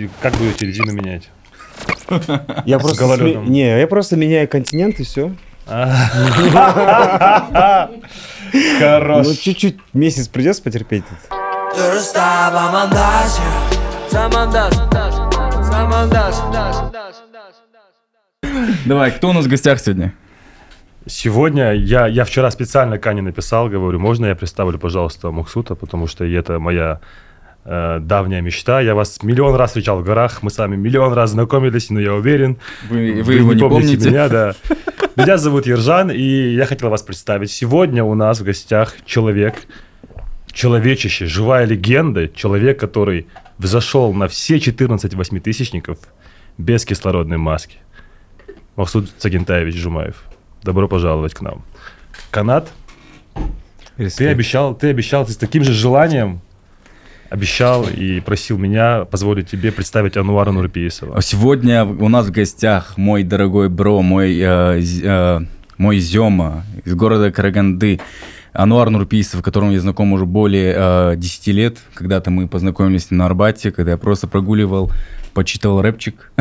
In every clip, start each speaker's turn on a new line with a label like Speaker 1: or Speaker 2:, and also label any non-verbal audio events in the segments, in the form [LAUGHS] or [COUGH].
Speaker 1: И Как будете резину менять?
Speaker 2: Я
Speaker 1: С
Speaker 2: просто
Speaker 1: гололедом.
Speaker 2: сме- Не, я просто меняю континент и все. [LAUGHS]
Speaker 1: Хорош.
Speaker 2: Ну, чуть-чуть месяц придется потерпеть. тут.
Speaker 3: Давай, кто у нас в гостях сегодня?
Speaker 1: Сегодня я, я вчера специально Кане написал, говорю, можно я представлю, пожалуйста, Мухсута, потому что это моя э, давняя мечта. Я вас миллион раз встречал в горах, мы с вами миллион раз знакомились, но я уверен,
Speaker 3: Вы, вы его не помните?
Speaker 1: меня, да. Меня зовут Ержан, и я хотел вас представить. Сегодня у нас в гостях человек, человечище, живая легенда, человек, который взошел на все 14 восьмитысячников без кислородной маски. Махсуд Цагентаевич Жумаев. Добро пожаловать к нам. Канат, ты обещал, ты обещал, ты с таким же желанием обещал и просил меня позволить тебе представить Ануара Нурпиесова.
Speaker 3: Сегодня у нас в гостях мой дорогой бро, мой, э, э, мой Зема из города Караганды, Ануар Нурпиесов, которому я знаком уже более э, 10 лет. Когда-то мы познакомились на Арбате, когда я просто прогуливал, почитывал рэпчик.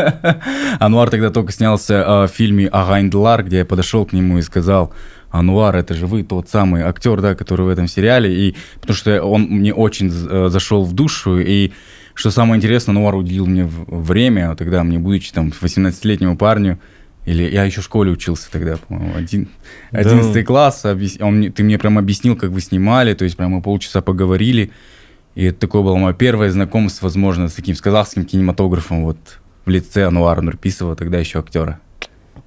Speaker 3: [LAUGHS] Ануар тогда только снялся э, в фильме «Агайындылар», где я подошел к нему и сказал, Ануар, это же вы тот самый актер, да, который в этом сериале, и потому что он мне очень э, зашел в душу, и что самое интересное, Ануар уделил мне время, тогда мне, будучи там 18-летнему парню, или я еще в школе учился тогда, по-моему, один,
Speaker 2: Да.
Speaker 3: 11 класс, объяс- он ты мне прям объяснил, как вы снимали, то есть прям мы полчаса поговорили, и это такое было мое первое знакомство, возможно, с таким с казахским кинематографом, вот в лице Ануара Нурписова, тогда еще актера.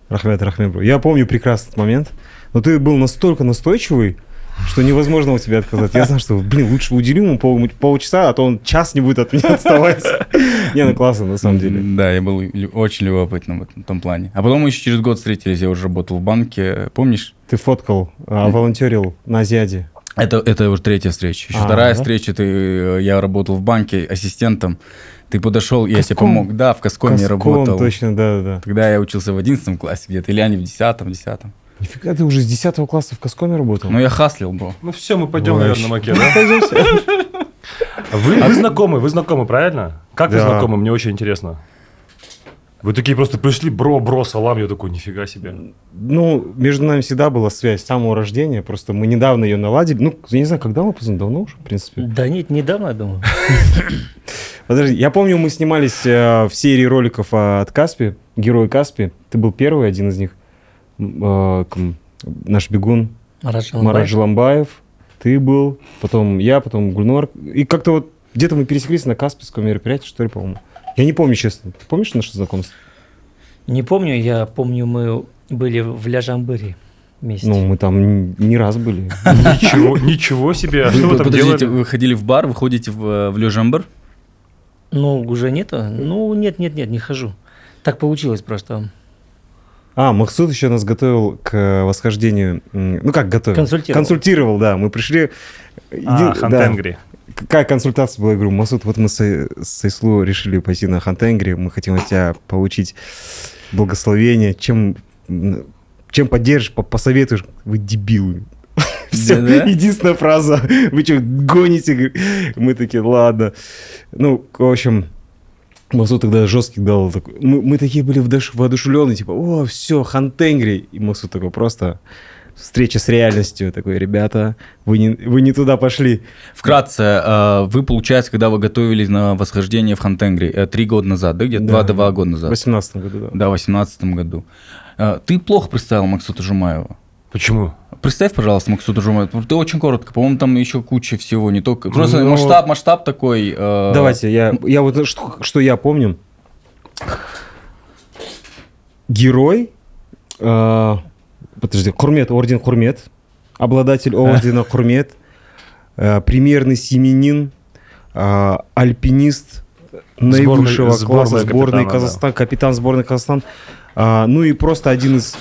Speaker 2: Рахмет, Рахмет. Я помню прекрасный момент. Но ты был настолько настойчивый, что невозможно у тебя отказать. Я знаю, что, блин, лучше удели ему пол- полчаса, а то он час не будет от меня отставать. Не, ну классно, на самом деле.
Speaker 3: Да, я был очень любопытным в этом том плане. А потом мы еще через год встретились, я уже работал в банке, помнишь?
Speaker 2: Ты фоткал, а, волонтерил на Азиаде.
Speaker 3: Это, это уже третья встреча. Еще
Speaker 2: А,
Speaker 3: вторая
Speaker 2: да?
Speaker 3: встреча, ты, э, я работал в банке ассистентом, ты подошел, я тебе
Speaker 2: Каском.
Speaker 3: помог. Да, в Каскоме
Speaker 2: Каском,
Speaker 3: работал.
Speaker 2: точно, да, да, да.
Speaker 3: Тогда я учился в 11 классе где-то, или они в 10 10
Speaker 2: Нифига, ты уже с 10 класса в Каскоме работал?
Speaker 3: Ну, я хаслил, бро.
Speaker 1: Ну все, мы пойдем,
Speaker 2: Ой,
Speaker 1: наверное, на макет,
Speaker 2: Ну,
Speaker 1: да? Вы, вы знакомы, вы знакомы, правильно? Как вы знакомы? Мне очень интересно. Вы такие просто пришли, бро, бро, салам, я такой, нифига себе.
Speaker 2: Ну, между нами всегда была связь с самого рождения, просто мы недавно ее наладили. Ну, я не знаю, когда мы познакомились, давно уже, в принципе.
Speaker 4: Да нет, недавно, я думаю. [LAUGHS]
Speaker 2: Подожди, я помню, мы снимались э, в серии роликов от Каспи, Герой Каспи. Ты был первый, один из них. Э, наш бегун
Speaker 4: Марат.
Speaker 2: Желамбаев. Ты был, потом я, потом Гульнор. И как-то вот где-то мы пересеклись на Каспийском мероприятии, что ли, по-моему. Я не помню, честно. Ты помнишь наше знакомство?
Speaker 4: Не помню, я помню, мы были в Ляжамбыре вместе.
Speaker 2: Ну, мы там не раз были.
Speaker 1: Ничего, ничего себе. А что вы там делали?
Speaker 3: вы ходили в бар, вы ходите в, э, в Лежамбар?
Speaker 4: Ну, уже нету? Ну, нет, нет, нет, не хожу. Так получилось просто.
Speaker 2: А, Максут еще нас готовил к восхождению. м, Ну, как готовил?
Speaker 4: Консультировал.
Speaker 2: Консультировал, да. Мы пришли...
Speaker 1: А,
Speaker 2: Еди- да.
Speaker 1: Хантенгри.
Speaker 2: Какая консультация была? Я говорю, Масуд, вот мы с, с Ислу решили пойти на Хантенгри, мы хотим от тебя получить благословение. Чем, чем поддержишь, по- посоветуешь? Вы дебилы. [LAUGHS] Все,
Speaker 3: Да-да?
Speaker 2: единственная фраза. Вы что, гоните? Мы такие, ладно. Ну, в общем, Масуд тогда жесткий дал. такой- Мы, мы такие были вдуш- воодушевленные, типа, о, все, Хантенгри. И Масуд такой просто встреча с реальностью. Такой, ребята, вы не, вы не туда пошли.
Speaker 3: Вкратце, э, вы, получается, когда вы готовились на восхождение в Хантенгри, э, три года назад, да, где-то
Speaker 2: Да.
Speaker 3: два-два года
Speaker 2: В
Speaker 3: назад?
Speaker 2: 18 году, да.
Speaker 3: Да, в 18 году. Э, Ты плохо представил Максута Жумаева.
Speaker 1: Почему?
Speaker 3: Представь, пожалуйста, Максута Жумаева. Ты очень коротко, по-моему, там еще куча всего, не только... Просто
Speaker 2: Ну,
Speaker 3: масштаб, масштаб такой... э,
Speaker 2: Давайте, я, я вот что, что я помню. Герой, э, подожди, Хурмет, орден Хурмет, обладатель ордена Хурмет, э, примерный семенин, э, альпинист наивысшего
Speaker 1: сборной
Speaker 2: класса сборной Казахстан, капитан сборной Казахстан. А, ну и просто один из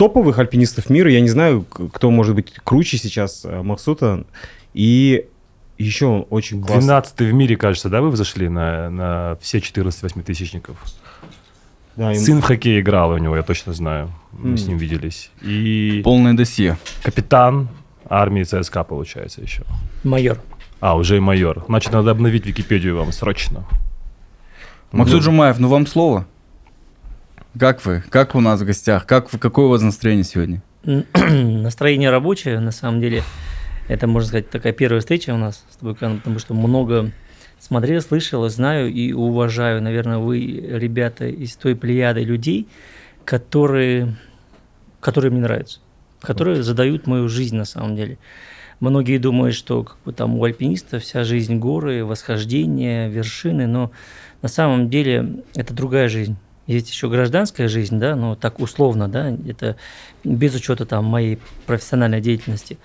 Speaker 2: топовых альпинистов мира. Я не знаю, кто может быть круче сейчас э, Максута. И еще очень классный.
Speaker 1: 12 в мире, кажется, да, вы взошли на, на все 14 восьмитысячников?
Speaker 2: Да, им-
Speaker 1: Сын в хоккей играл у него, я точно знаю. Мы с
Speaker 2: М.
Speaker 1: ним виделись. И
Speaker 3: Полное досье.
Speaker 1: капитан армии ЦСКА, получается, еще.
Speaker 4: Майор.
Speaker 1: А, уже и майор. Значит, надо обновить Википедию вам срочно.
Speaker 3: Максут Жумаев, ну вам слово. Как вы? Как у нас в гостях? Как, вы- какое у вас настроение сегодня? [CLEARS THROAT]
Speaker 4: Настроение рабочее, на самом деле. Это, можно сказать, такая первая встреча у нас с тобой, потому что много смотрел, слышал, знаю и уважаю. Наверное, вы, ребята, из той плеяды людей, которые, которые мне нравятся, которые задают мою жизнь на самом деле. Многие думают, что как бы, там у альпиниста вся жизнь горы, восхождения, вершины, но на самом деле это другая жизнь. Есть еще гражданская жизнь, да, но так условно, да, это без учета там моей профессиональной деятельности.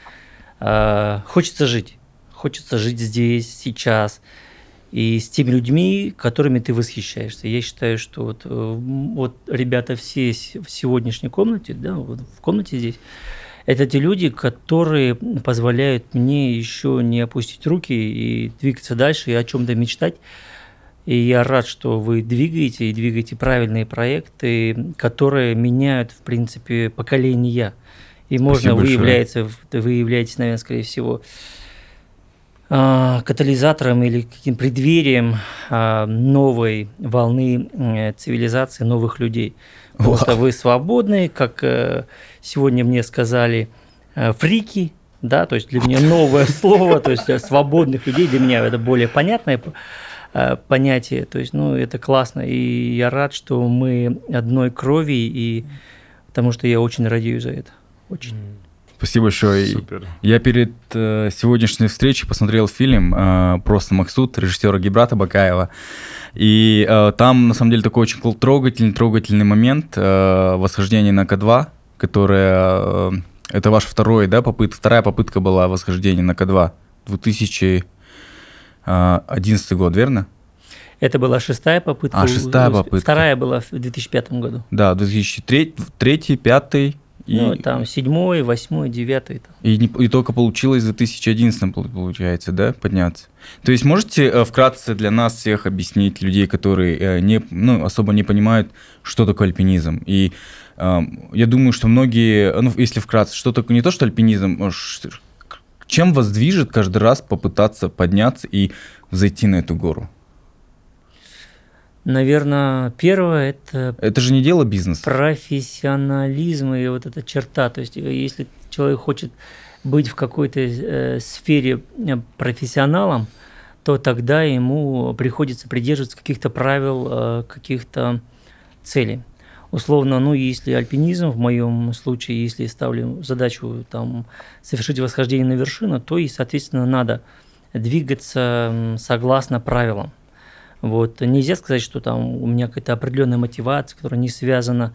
Speaker 4: А, хочется жить, хочется жить здесь, сейчас, и с теми людьми, которыми ты восхищаешься. Я считаю, что вот, э, вот ребята все в сегодняшней комнате, да, вот в комнате здесь, это те люди, которые позволяют мне еще не опустить руки и двигаться дальше, и о чем-то мечтать. И я рад, что вы двигаете и двигаете правильные проекты, которые меняют, в принципе, поколения. И можно, вы, является, вы являетесь, наверное, скорее всего, а, катализатором или каким преддверием а, новой волны э, цивилизации, новых людей. Потому что вы свободны, как э, сегодня мне сказали, э, фрики, да, то есть для меня новое слово, то есть для свободных людей, для меня это более понятное понятие, то есть, ну, это классно, и я рад, что мы одной крови, и потому что я очень радею за это, очень.
Speaker 3: Спасибо большое.
Speaker 1: Супер.
Speaker 3: Я перед э, сегодняшней встречей посмотрел фильм э, «Просто Максут» режиссера Гибрата Бакаева. И э, там, на самом деле, такой очень трогательный, трогательный момент э, восхождения на К2, которое... э, это ваш второй, да, попытка, вторая попытка была восхождения на К2. 2011 год, верно?
Speaker 4: Это была шестая попытка.
Speaker 3: А, шестая попытка.
Speaker 4: Вторая была в 2005 году.
Speaker 3: Да, 2003, 2003 2005 и,
Speaker 4: Ну, там седьмой, восьмой, девятый.
Speaker 3: и, не- и только получилось в 2011 пол- получается, да, подняться. То есть можете э, вкратце для нас всех объяснить людей, которые э, не, ну, особо не понимают, что такое альпинизм? И эм, я думаю, что многие, ну, если вкратце, что такое не то, что альпинизм, а чем вас движет каждый раз попытаться подняться и зайти на эту гору?
Speaker 4: Наверное, первое это
Speaker 3: Это же не дело бизнеса.
Speaker 4: профессионализм и вот эта черта. То есть, э, если человек хочет быть в какой-то э, сфере э, профессионалом, то тогда ему приходится придерживаться каких-то правил, э, каких-то целей. Условно, ну, если альпинизм, в моем случае, если ставлю задачу там, совершить восхождение на вершину, то и, соответственно, надо двигаться согласно правилам. Вот. Нельзя сказать, что там у меня какая-то определенная мотивация, которая не связана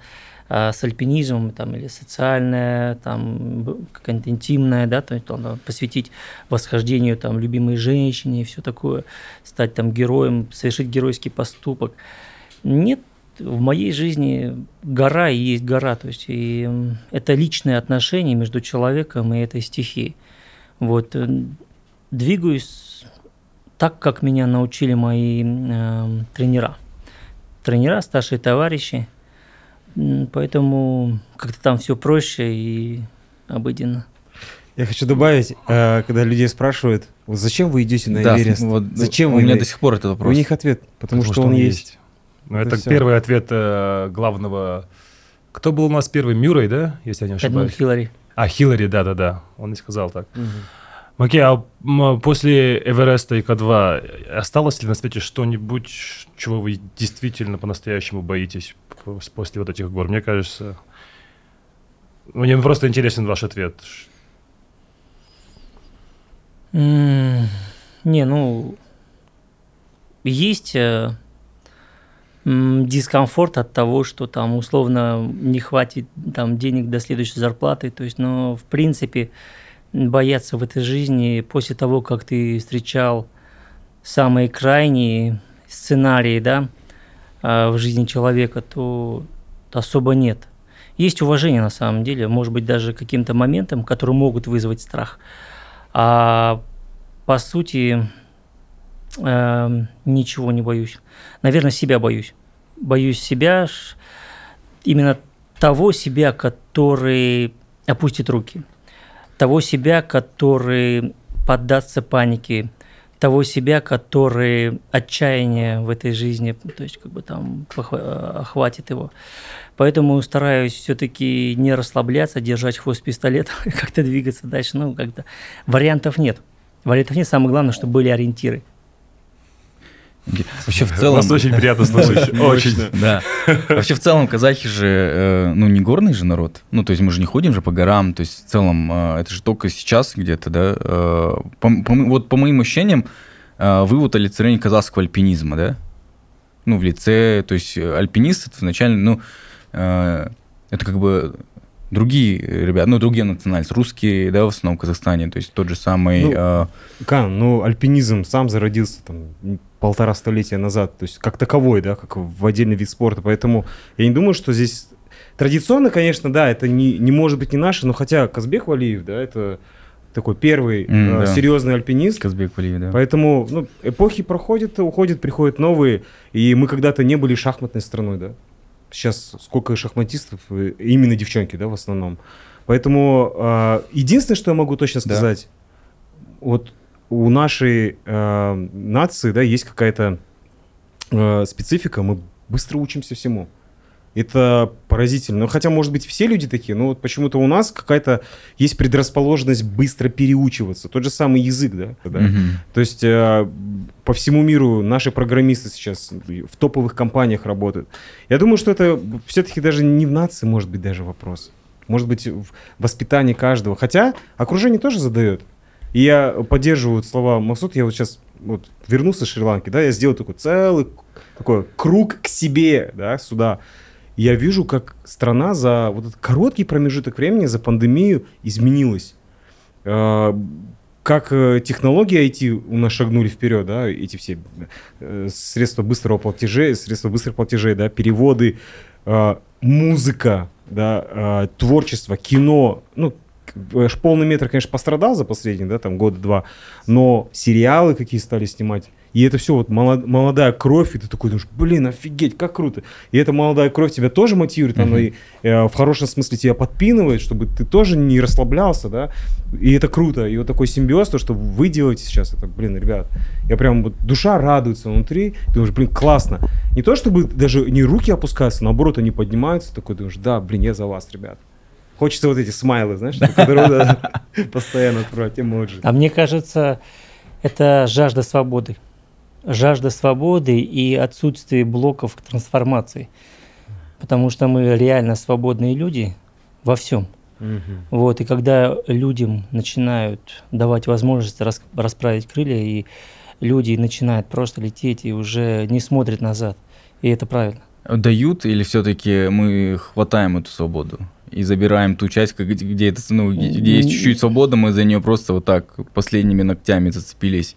Speaker 4: а, с альпинизмом там, или социальная, там, какая-то интимная, да, то есть там, посвятить восхождению там, любимой женщине и все такое, стать там героем, совершить геройский поступок. Нет, в моей жизни гора и есть гора, то есть и это личные отношения между человеком и этой стихией. Вот, э, двигаюсь так, как меня научили мои э, тренера. Тренера, старшие товарищи. Поэтому как-то там все проще и обыденно.
Speaker 2: Я хочу добавить, э, когда людей спрашивают, вот зачем вы идете на
Speaker 3: Да,
Speaker 2: Эверест?
Speaker 3: вот,
Speaker 2: зачем
Speaker 3: у
Speaker 2: вы?
Speaker 3: меня до сих пор этот
Speaker 2: У
Speaker 3: вопрос.
Speaker 2: них ответ, потому, что, он есть.
Speaker 1: Ну,
Speaker 2: Это
Speaker 1: это первый ответ э, главного... Кто был у нас первый? Мюррей, да? Если я не ошибаюсь.
Speaker 4: Хиллари.
Speaker 1: А, Хиллари, да-да-да. Он не сказал так. Окей, а после Эвереста и К2 осталось ли на свете что-нибудь, чего вы действительно по-настоящему боитесь пос- после вот этих гор? Мне кажется... Мне просто интересен ваш ответ.
Speaker 4: Не, ну, есть э, дискомфорт от того, что там условно не хватит там денег до следующей зарплаты. То есть, но в принципе бояться в этой жизни после того, как ты встречал самые крайние сценарии, да, а, в жизни человека, то особо нет. Есть уважение на самом деле, может быть даже каким-то моментам, которые могут вызвать страх. А по сути эм, ничего не боюсь. Наверное, себя боюсь. Боюсь себя, именно того себя, который опустит руки, того себя, который поддастся панике, того себя, который отчаяние в этой жизни, то есть как бы там похва- охватит его. Поэтому стараюсь все-таки не расслабляться, держать хвост пистолета, [LAUGHS] как-то двигаться дальше. Ну, как-то вариантов нет. Вариантов нет. Самое главное, чтобы были ориентиры.
Speaker 3: Вообще в целом...
Speaker 1: Вас очень приятно [LAUGHS] слушать. Очень.
Speaker 3: Да. Вообще в целом казахи же, э, ну не горный же народ. Ну то есть мы же не ходим же по горам. То есть в целом э, это же только сейчас где-то, да. Э, вот по моим ощущениям, вывод олицетворения казахского альпинизма, да. Ну в лице, то есть альпинист это вначале, ну это как бы другие ребята, ну другие национальности, русские, да, в основном в Казахстане. То есть тот же самый...
Speaker 2: Ну,
Speaker 3: э,
Speaker 2: Кан, ну, альпинизм сам зародился там полтора столетия назад, то есть как таковой, да, как в отдельный вид спорта, поэтому я не думаю, что здесь... Традиционно, конечно, да, это не, не может быть не наше, но хотя Казбек Валиев, да, это такой первый
Speaker 3: М,
Speaker 2: э,
Speaker 3: да.
Speaker 2: серьезный альпинист,
Speaker 3: Казбек Валиев, да.
Speaker 2: Поэтому ну, эпохи проходят, уходят, приходят новые. И мы когда-то не были шахматной страной, да. Сейчас сколько шахматистов, э, именно девчонки, да, в основном. Поэтому э, единственное, что я могу точно
Speaker 3: Да.
Speaker 2: сказать, вот у нашей э, нации, да, есть какая-то э, специфика, мы быстро учимся всему. Это поразительно. Ну, Хотя, может быть, все люди такие, но вот почему-то у нас какая-то есть предрасположенность быстро переучиваться. Тот же самый язык, да? когда-
Speaker 3: Мгм.
Speaker 2: то есть э, по всему миру наши программисты сейчас в топовых компаниях работают. Я думаю, что это все-таки даже не в нации, может быть, даже вопрос. Может быть, в воспитании каждого. Хотя окружение тоже задает. И я поддерживаю слова Максут. Я вот сейчас вот вернулся с Шри-Ланки, да, я сделал такой целый такой круг к себе, да, сюда. Я вижу, как страна за вот этот короткий промежуток времени, за пандемию изменилась. Э, как э, технологии IT у нас шагнули вперед, да, эти все э, средства быстрого платежей, средства быстрых платежей, да, переводы, э, музыка, да, э, творчество, кино, ну, э, полный метр, конечно, пострадал за последние, да, там, года два, но сериалы какие стали снимать, и это все вот молод- молодая кровь, и ты такой думаешь, блин, офигеть, как круто. И эта молодая кровь тебя тоже мотивирует, она и, э, в хорошем смысле тебя подпинывает, чтобы ты тоже не расслаблялся, да. И это круто. И вот такой симбиоз, то, что вы делаете сейчас, это, блин, ребят, я прям вот душа радуется внутри, ты думаешь, блин, классно. Не то, чтобы даже не руки опускаются, наоборот, они поднимаются, такой думаешь, да, блин, я за вас, ребят. Хочется вот эти смайлы, знаешь, [LAUGHS] которые постоянно отправлять эмоджи.
Speaker 4: А мне кажется, это жажда свободы. Жажда свободы и отсутствие блоков к трансформации. Потому что мы реально свободные люди во всем. Вот, и когда людям начинают давать возможность рас- расправить крылья, и люди начинают просто лететь и уже не смотрят назад. И это правильно.
Speaker 3: Дают или все-таки мы хватаем эту свободу и забираем ту часть, где, это, ну, где есть чуть-чуть свобода, мы за нее просто вот так последними ногтями зацепились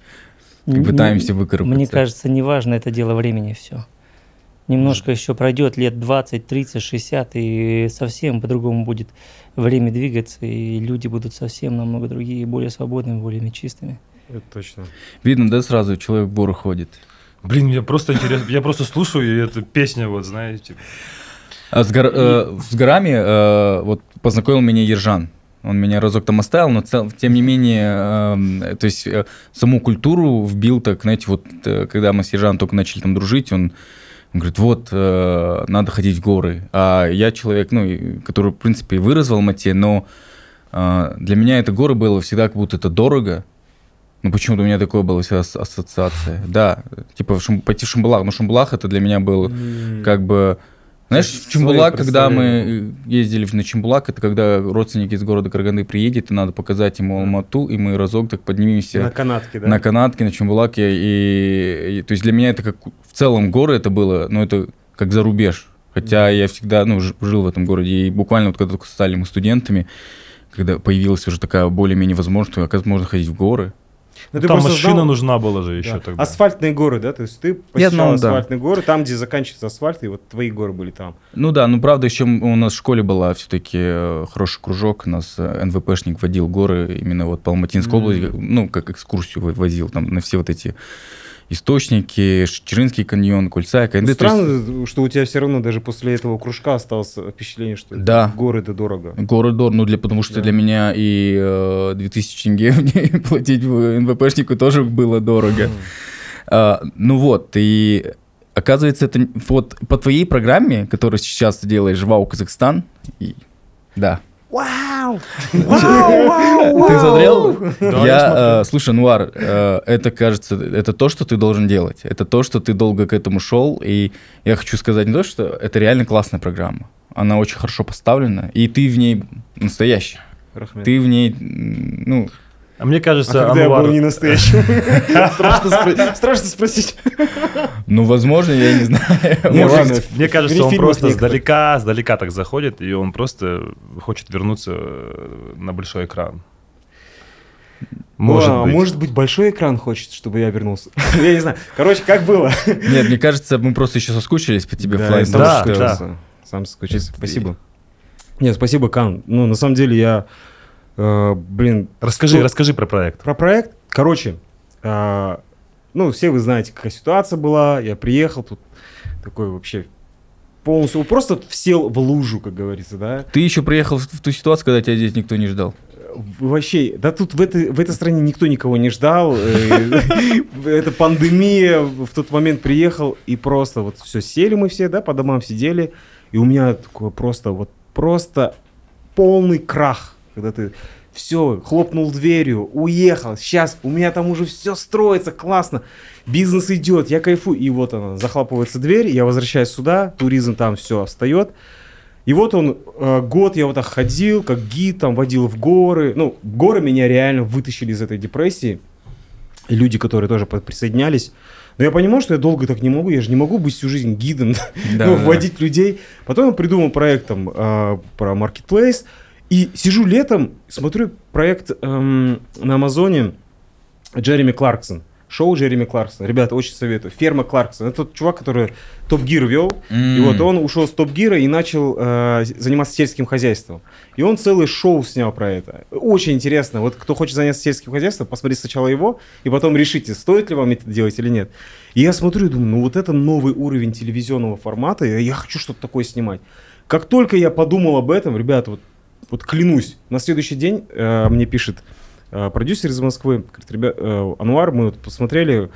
Speaker 3: и пытаемся выкарабкаться.
Speaker 4: Мне кажется, неважно, это дело времени все. Немножко еще пройдет лет 20, 30, 60, и совсем по-другому будет время двигаться, и люди будут совсем намного другие, более свободными, более чистыми.
Speaker 2: Это точно.
Speaker 3: Видно, да, сразу человек в горы ходит.
Speaker 1: Блин, мне просто интересно. Я просто слушаю, и эта песня, вот, знаете.
Speaker 3: А с, гор- э, с горами э, вот познакомил меня Ержан. Он меня разок там оставил, но цел- тем не менее, эм, то есть э, саму культуру вбил так, знаете, вот э, когда мы с Ержаном только начали там дружить, он, он говорит, вот, э, надо ходить в горы. А я человек, ну, который, в принципе, и вырос в Алмате, но э, для меня это горы было всегда как будто это дорого. Ну, почему-то у меня такое было всегда ас- ассоциация. Да, типа в Шум- пойти в Шамбалах. Но Шамбалах это для меня был как бы... Знаешь, в Чембулак, когда мы ездили на Чембулак, это когда родственник из города Караганды приедет, и надо показать ему Алмату, и мы разок так поднимемся
Speaker 2: На канатке, да?
Speaker 3: на канатке, на Чембулаке. И, и- то есть для меня это как в целом горы это было, но это как за рубеж. Хотя я всегда ну, жил в этом городе. И буквально вот когда только стали мы студентами, когда появилась уже такая более-менее возможность, что, оказывается, можно ходить в горы.
Speaker 2: Ну, ты
Speaker 1: Там машина
Speaker 2: знал-
Speaker 1: нужна была же еще
Speaker 2: Да.
Speaker 1: тогда.
Speaker 2: Асфальтные горы, да? То есть ты посещал
Speaker 3: знал, да.
Speaker 2: асфальтные горы, там, где заканчивается асфальт, и вот твои горы были там.
Speaker 3: Ну да, ну правда, еще у нас в школе была все-таки хороший кружок, нас э, НВПшник водил горы именно вот по Алматинской области, ну как экскурсию во- возил там на все вот эти Источники, Чечеринский каньон, Кульца, КНД.
Speaker 2: Ну,
Speaker 3: То есть
Speaker 2: Странно, что у тебя все равно даже после этого кружка осталось впечатление, что
Speaker 3: Да.
Speaker 2: горы это дорого.
Speaker 3: Город Дор, ну для, потому что
Speaker 2: Да.
Speaker 3: для меня и э, 2000 тенге [LAUGHS] платить в НВПшнику тоже было дорого. А, ну вот, и оказывается, это вот по твоей программе, которую сейчас ты делаешь, Вау, Казахстан, и- да. [LAUGHS]
Speaker 2: Вау!
Speaker 3: Ты смотрел?
Speaker 1: Да, я
Speaker 3: я, э, слушай, Нуар, э, это кажется, это то, что ты должен делать. Это то, что ты долго к этому шел. И я хочу сказать не то, что это реально классная программа. Она очень хорошо поставлена, и ты в ней настоящий.
Speaker 2: Рахмет.
Speaker 3: Ты в ней, ну,
Speaker 1: А мне
Speaker 2: А
Speaker 1: кажется,
Speaker 2: когда я
Speaker 1: Анвар...
Speaker 2: был не настоящим? [LAUGHS] Страшно спро- Страшно спросить.
Speaker 3: ну, возможно, я не знаю.
Speaker 1: Мне кажется, он просто сдалека, сдалека так заходит, и он просто хочет вернуться э, на большой экран. Может
Speaker 2: А,
Speaker 1: быть.
Speaker 2: Может быть, большой экран хочет, чтобы я вернулся. [LAUGHS] Я не знаю. Короче, как было?
Speaker 3: Нет, мне кажется, мы просто еще соскучились по тебе,
Speaker 2: Да,
Speaker 3: Флай.
Speaker 2: я сам
Speaker 1: Да,
Speaker 2: соскучился. Сам соскучился. Спасибо. Нет, спасибо, Кан. Ну, на самом деле, я, э, блин,
Speaker 1: Расскажи,
Speaker 2: что-
Speaker 1: расскажи про проект.
Speaker 2: Про проект. Короче, а, ну, все вы знаете, какая ситуация была. Я приехал тут такой вообще полностью, просто сел в лужу, как говорится, да.
Speaker 3: Ты еще приехал в в ту ситуацию, когда тебя здесь никто не ждал.
Speaker 2: Вообще, да тут в этой, в этой стране никто никого не ждал. [LAUGHS] э, Это пандемия. В тот момент приехал, и просто вот все, сели мы все, да, по домам сидели. И у меня такое просто, вот просто полный крах, когда ты все, хлопнул дверью, уехал, сейчас у меня там уже все строится, классно, бизнес идет, я кайфую. И вот она, захлопывается дверь, я возвращаюсь сюда, туризм там все встает. И вот он, э, год я вот так ходил, как гид, там водил в горы. Ну, горы меня реально вытащили из этой депрессии. И люди, которые тоже присоединялись. Но я понимал, что я долго так не могу. Я же не могу быть всю жизнь гидом, [LAUGHS]
Speaker 3: Да,
Speaker 2: ну,
Speaker 3: да.
Speaker 2: вводить людей. Потом я придумал проект там, э, про Marketplace. И сижу летом, смотрю проект эм, на Амазоне Джереми Кларксон. Шоу Джереми Кларксон. Ребята, очень советую. Ферма Кларксон. Это тот чувак, который Топ Гир вел. И
Speaker 3: М.
Speaker 2: вот он ушел с Топ Гира и начал э, заниматься сельским хозяйством. И он целый шоу снял про это. Очень интересно. Вот кто хочет заняться сельским хозяйством, посмотрите сначала его, и потом решите, стоит ли вам это делать или нет. И я смотрю и думаю, ну вот это новый уровень телевизионного формата, и я хочу что-то такое снимать. Как только я подумал об этом, ребята, вот, вот клянусь, на следующий день э, мне пишет э, продюсер из Москвы, говорит, ребят, э, Ануар, мы вот посмотрели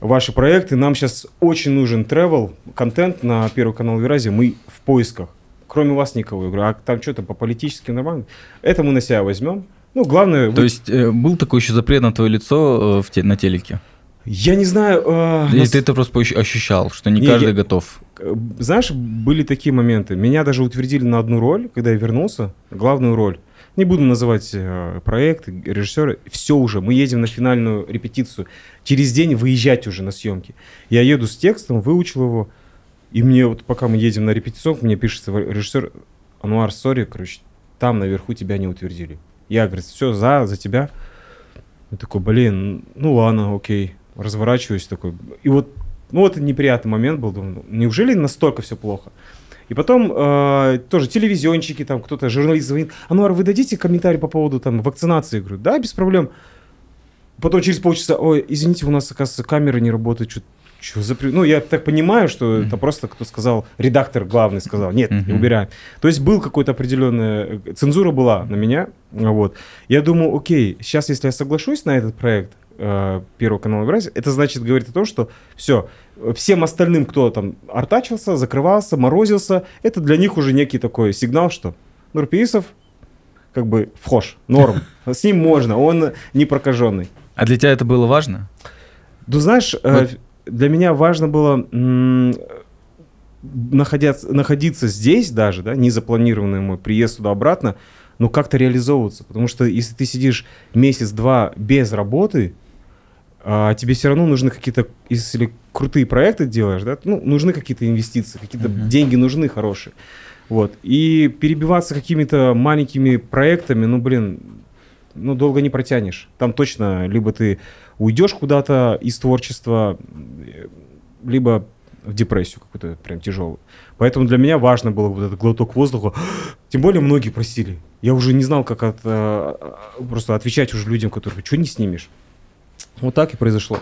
Speaker 2: ваши проекты, нам сейчас очень нужен travel контент на Первый канал Евразия, мы в поисках. Кроме вас никого. Я говорю, а там что-то по политическим нормально? Это мы на себя возьмем. Ну, главное...
Speaker 3: То
Speaker 2: вы-
Speaker 3: есть э, был такой еще запрет на твое лицо э, в те- на телеке?
Speaker 2: Я не знаю... э,
Speaker 3: Или
Speaker 2: нас-
Speaker 3: ты это просто ощ- ощущал, что не
Speaker 2: Не,
Speaker 3: каждый
Speaker 2: я-
Speaker 3: готов?
Speaker 2: Э, Знаешь, были такие моменты. Меня даже утвердили на одну роль, когда я вернулся, главную роль. Не буду называть э, проект, режиссера. Все уже, мы едем на финальную репетицию. Через день выезжать уже на съемки. Я еду с текстом, выучил его. И мне вот пока мы едем на репетиционку, мне пишется режиссер Ануар, сори, короче, там наверху тебя не утвердили. Я, говорит, все, за, за тебя. Я такой, блин, ну ладно, окей. Разворачиваюсь такой. И вот, ну вот неприятный момент был. Думаю, ну, неужели настолько все плохо? И потом э, тоже телевизионщики, там кто-то, журналист звонит. Ануар, вы дадите комментарий по поводу там вакцинации? Я говорю, да, без проблем. Потом через полчаса, ой, извините, у нас, оказывается, камеры не работают. Что, что за... при-?» Ну, я так понимаю, что это просто кто сказал, редактор главный сказал, нет, не
Speaker 3: Мгм.
Speaker 2: убираем. То есть был какой-то определенный... э, Цензура была на меня, вот. Я думаю, окей, сейчас, если я соглашусь на этот проект э, Первого канала Евразия, это значит, говорит о том, что все, всем остальным, кто там артачился, закрывался, морозился, это для них уже некий такой сигнал, что Нурпеисов как бы вхож, норм, [LAUGHS] с ним можно, он не прокаженный.
Speaker 3: А для тебя это было важно?
Speaker 2: Ну, знаешь, э,
Speaker 3: Вот.
Speaker 2: для меня важно было находяться, находиться здесь даже, да, незапланированный мой приезд туда-обратно, но как-то реализовываться. Потому что если ты сидишь месяц-два без работы, а тебе все равно нужны какие-то, если крутые проекты делаешь, да, ну, нужны какие-то инвестиции, какие-то
Speaker 3: Мгм.
Speaker 2: деньги нужны хорошие. Вот. И перебиваться какими-то маленькими проектами, ну, блин, ну, долго не протянешь. Там точно либо ты уйдешь куда-то из творчества, либо в депрессию какую-то прям тяжелую. Поэтому для меня важно было вот этот глоток воздуха. [GASPS] Тем более многие просили. Я уже не знал, как от, э, просто отвечать уже людям, которые, что не снимешь. Вот так и произошло.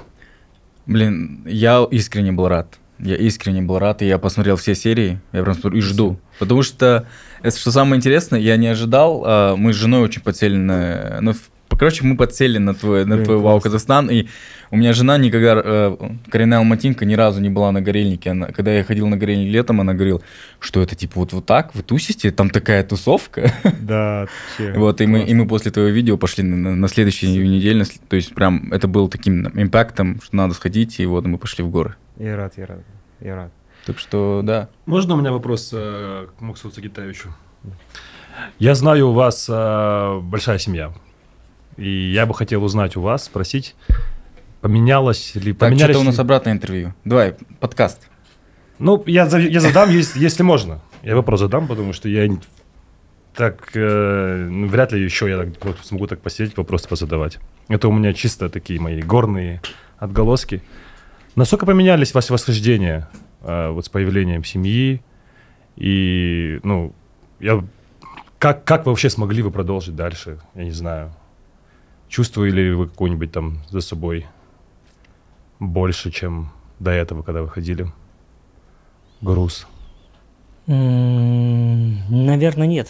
Speaker 3: Блин, я искренне был рад. Я искренне был рад, и я посмотрел все серии, я прям смотрю и жду. Потому что, это, что самое интересное, я не ожидал, а, мы с женой очень подсели на... Ну, в- короче, мы подсели на твой, на твой Вау. Казахстан, и у меня жена никогда, э, коренная алматинка, ни разу не была на горельнике. Она, когда я ходил на горельник летом, она говорила, что это типа вот, вот так, вы тусите, там такая тусовка. [LAUGHS]
Speaker 2: Да, вообще.
Speaker 3: Вот, и мы, и мы после твоего видео пошли на, на- на следующей неделе, на сл- то есть прям это был таким импактом, что надо сходить, и вот мы пошли в горы.
Speaker 2: Я рад, я рад, я рад.
Speaker 3: Так что, да.
Speaker 1: Можно у меня вопрос э, к Муксу Цагитаевичу? Я знаю, у вас э, большая семья. И я бы хотел узнать у вас, спросить, поменялось ли...
Speaker 3: Так,
Speaker 1: Поменялись
Speaker 3: что-то у
Speaker 1: ли-
Speaker 3: нас обратное интервью. Давай, подкаст.
Speaker 1: Ну, я, я задам, если, если можно. Я вопрос задам, потому что я так э, ну, вряд ли еще я так смогу так посидеть, вопросы позадавать. Это у меня чисто такие мои горные отголоски. Насколько поменялись ваши восхождения э, вот с появлением семьи? И, ну, я, как, как вы вообще смогли вы продолжить дальше? Я не знаю. Чувствовали ли вы какой-нибудь там за собой больше, чем до этого, когда выходили? Груз.
Speaker 4: Наверное, нет.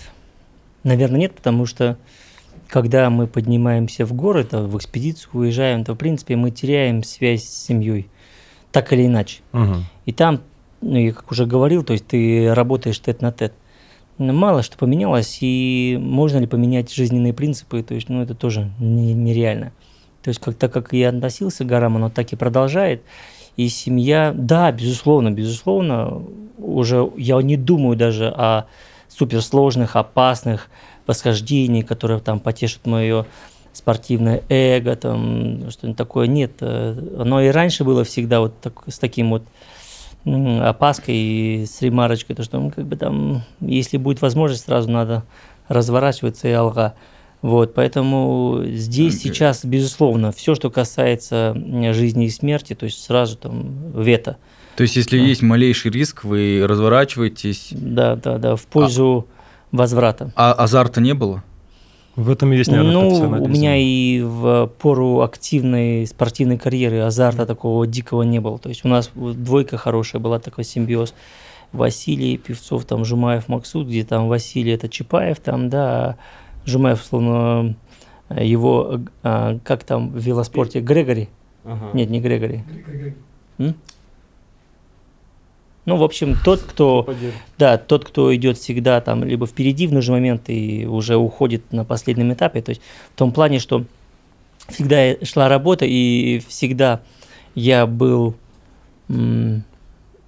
Speaker 4: Наверное, нет, потому что когда мы поднимаемся в горы, то в экспедицию уезжаем, то, в принципе, мы теряем связь с семьей, так или иначе.
Speaker 1: Мгм.
Speaker 4: И там, ну, я как уже говорил, то есть ты работаешь тет на тет. Но Мало что поменялось, и можно ли поменять жизненные принципы, то есть, ну, это тоже не- нереально. То есть, как, так как я относился к горам, оно так и продолжает. И семья, да, безусловно, безусловно, уже я не думаю даже о суперсложных, опасных восхождениях, которые там потешат мое спортивное эго, там что-нибудь такое. Нет, э, оно и раньше было всегда вот так, с таким вот опаской и с ремарочкой, то что ну, как бы там, если будет возможность, сразу надо разворачиваться и алга. Вот, поэтому здесь сейчас, безусловно, все, что касается жизни и смерти, то есть сразу там вето.
Speaker 3: То есть, если есть малейший риск, вы разворачиваетесь,
Speaker 4: Да, да, да, в пользу возврата.
Speaker 3: а азарта не было?
Speaker 1: В этом и есть, наверное,
Speaker 4: Ну, у меня и в пору активной спортивной карьеры азарта такого дикого не было. То есть у нас двойка хорошая была, такой симбиоз. Василий, Певцов, там Жумаев, Максут, где там Василий это Чапаев, там, да, а Жумаев, словно э, его, а, как там в велоспорте, Грегори?
Speaker 2: Ага.
Speaker 4: Нет, не Грегори. М? Ну, в общем, тот, кто да, тот, кто идет всегда там либо впереди в нужный момент и уже уходит на последнем этапе, то есть в том плане, что всегда шла работа и всегда я был м,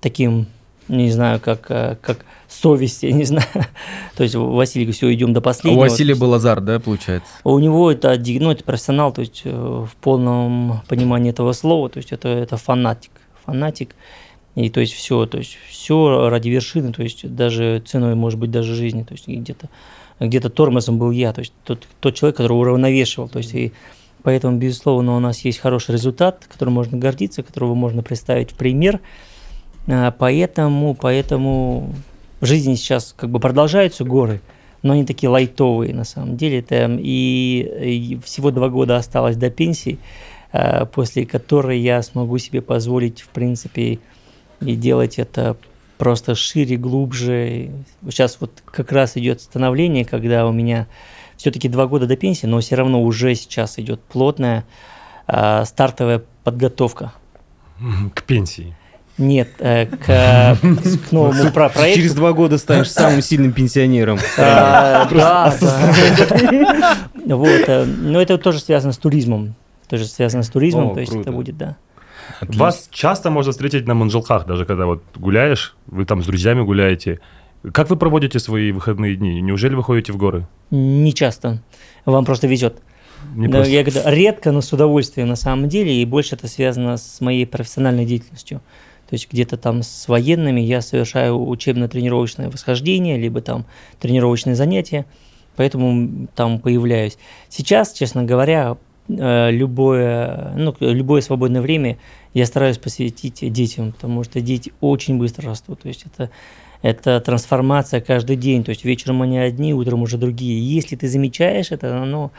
Speaker 4: таким, не знаю, как, э, как совесть, я не знаю. [LAUGHS] То есть Василий, все, идем до
Speaker 3: А
Speaker 4: последнего.
Speaker 3: у Василия был азарт, да, получается?
Speaker 4: У него это, ну, это профессионал, то есть э, в полном понимании этого слова, то есть это, это фанатик, фанатик. И то есть все, то есть все ради вершины, то есть даже ценой, может быть, даже жизни, то есть где-то где-то тормозом был я, то есть тот, тот человек, который уравновешивал, то есть и поэтому, безусловно, у нас есть хороший результат, которым можно гордиться, которого можно представить в пример, А, поэтому, поэтому в жизни сейчас как бы продолжаются горы, но они такие лайтовые на самом деле. Это и, и всего два года осталось до пенсии, а, после которой я смогу себе позволить, в принципе, и делать это просто шире, глубже. Сейчас вот как раз идет становление, когда у меня все-таки два года до пенсии, но все равно уже сейчас идет плотная а, стартовая подготовка.
Speaker 1: К пенсии.
Speaker 4: Нет, э, к, к новому про- проекту.
Speaker 2: Через два года станешь самым сильным пенсионером.
Speaker 4: А, Да, да. Вот, э, но это тоже связано с туризмом. Тоже связано с туризмом,
Speaker 2: О,
Speaker 4: то есть
Speaker 2: круто.
Speaker 4: это будет, да.
Speaker 1: Вас часто можно встретить на манжелхах, даже когда вот гуляешь, вы там с друзьями гуляете. Как вы проводите свои выходные дни? Неужели вы ходите в горы?
Speaker 4: Не часто. Вам просто везет.
Speaker 1: Не
Speaker 4: Да,
Speaker 1: просто-
Speaker 4: Я говорю, редко, но с удовольствием на самом деле, и больше это связано с моей профессиональной деятельностью. То есть где-то там с военными я совершаю учебно-тренировочное восхождение, либо там тренировочные занятия, поэтому там появляюсь. Сейчас, честно говоря, любое, ну, любое свободное время я стараюсь посвятить детям, потому что дети очень быстро растут. То есть это, это трансформация каждый день. То есть вечером они одни, утром уже другие. И Если ты замечаешь это, оно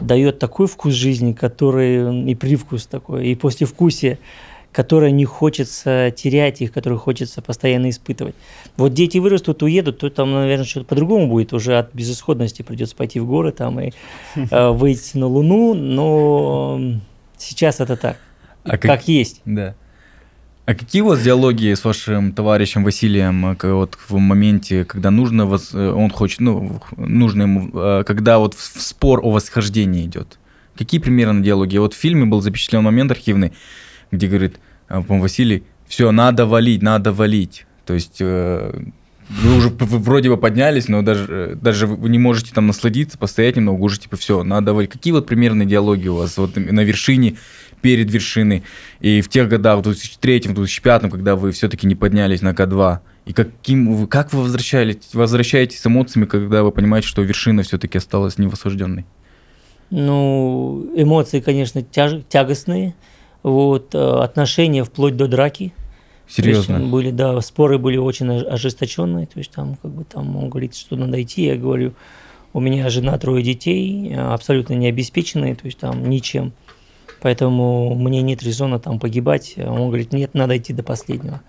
Speaker 4: дает такой вкус жизни, который и привкус такой, и послевкусие которые не хочется терять, их, которые хочется постоянно испытывать. Вот дети вырастут, уедут, то там, наверное, что-то по-другому будет. Уже от безысходности придется пойти в горы там и [LAUGHS] э, выйти на Луну, но сейчас это так,
Speaker 3: А как-
Speaker 4: как есть.
Speaker 3: Да. А какие у вас диалоги с вашим товарищем Василием э, вот в моменте, когда нужно, э, он хочет, ну, нужно ему, когда вот в спор о восхождении идет? Какие примерно диалоги? Вот в фильме был запечатлен момент архивный, где говорит, э, по-моему, Василий, все, надо валить, надо валить. То есть э, вы уже вроде бы поднялись, но даже, э, даже вы не можете там насладиться, постоять немного, уже типа все, надо валить. Какие вот примерные диалоги у вас вот на вершине, перед вершиной, и в тех годах, в 2003, в 2005, когда вы все-таки не поднялись на К2, и каким, как вы возвращаетесь, возвращаетесь с эмоциями, когда вы понимаете, что вершина все-таки осталась невосхожденной?
Speaker 4: Ну, эмоции, конечно, тяж- тягостные. Вот, э, отношения вплоть до драки. То есть,
Speaker 3: Серьезно?
Speaker 4: были, да, споры были очень ож- ожесточенные. То есть там, как бы там он говорит, что надо идти. Я говорю, у меня жена, трое детей, э, абсолютно не обеспеченные, то есть там ничем. Поэтому мне нет резона там погибать. Он говорит, нет, надо идти до последнего.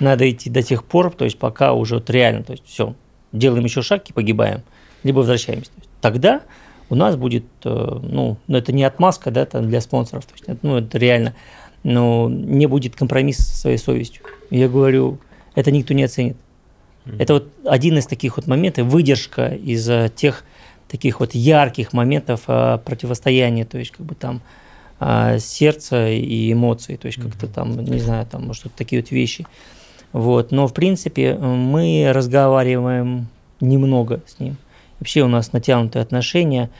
Speaker 4: Надо идти до тех пор, то есть пока уже вот реально, то есть все, делаем еще шаг и погибаем, либо возвращаемся. Тогда у нас будет, э, ну, ну, это не отмазка, да, там для спонсоров, то есть, ну, это реально, но не будет компромисса со своей совестью. Я говорю, это никто не оценит. Это вот один из таких вот моментов, выдержка из э, тех таких вот ярких моментов э, противостояния, то есть как бы там сердца и эмоций, то есть как-то там, не знаю, там, может, вот такие вот вещи. Вот, но в принципе мы разговариваем немного с ним. Вообще у нас натянутые отношения,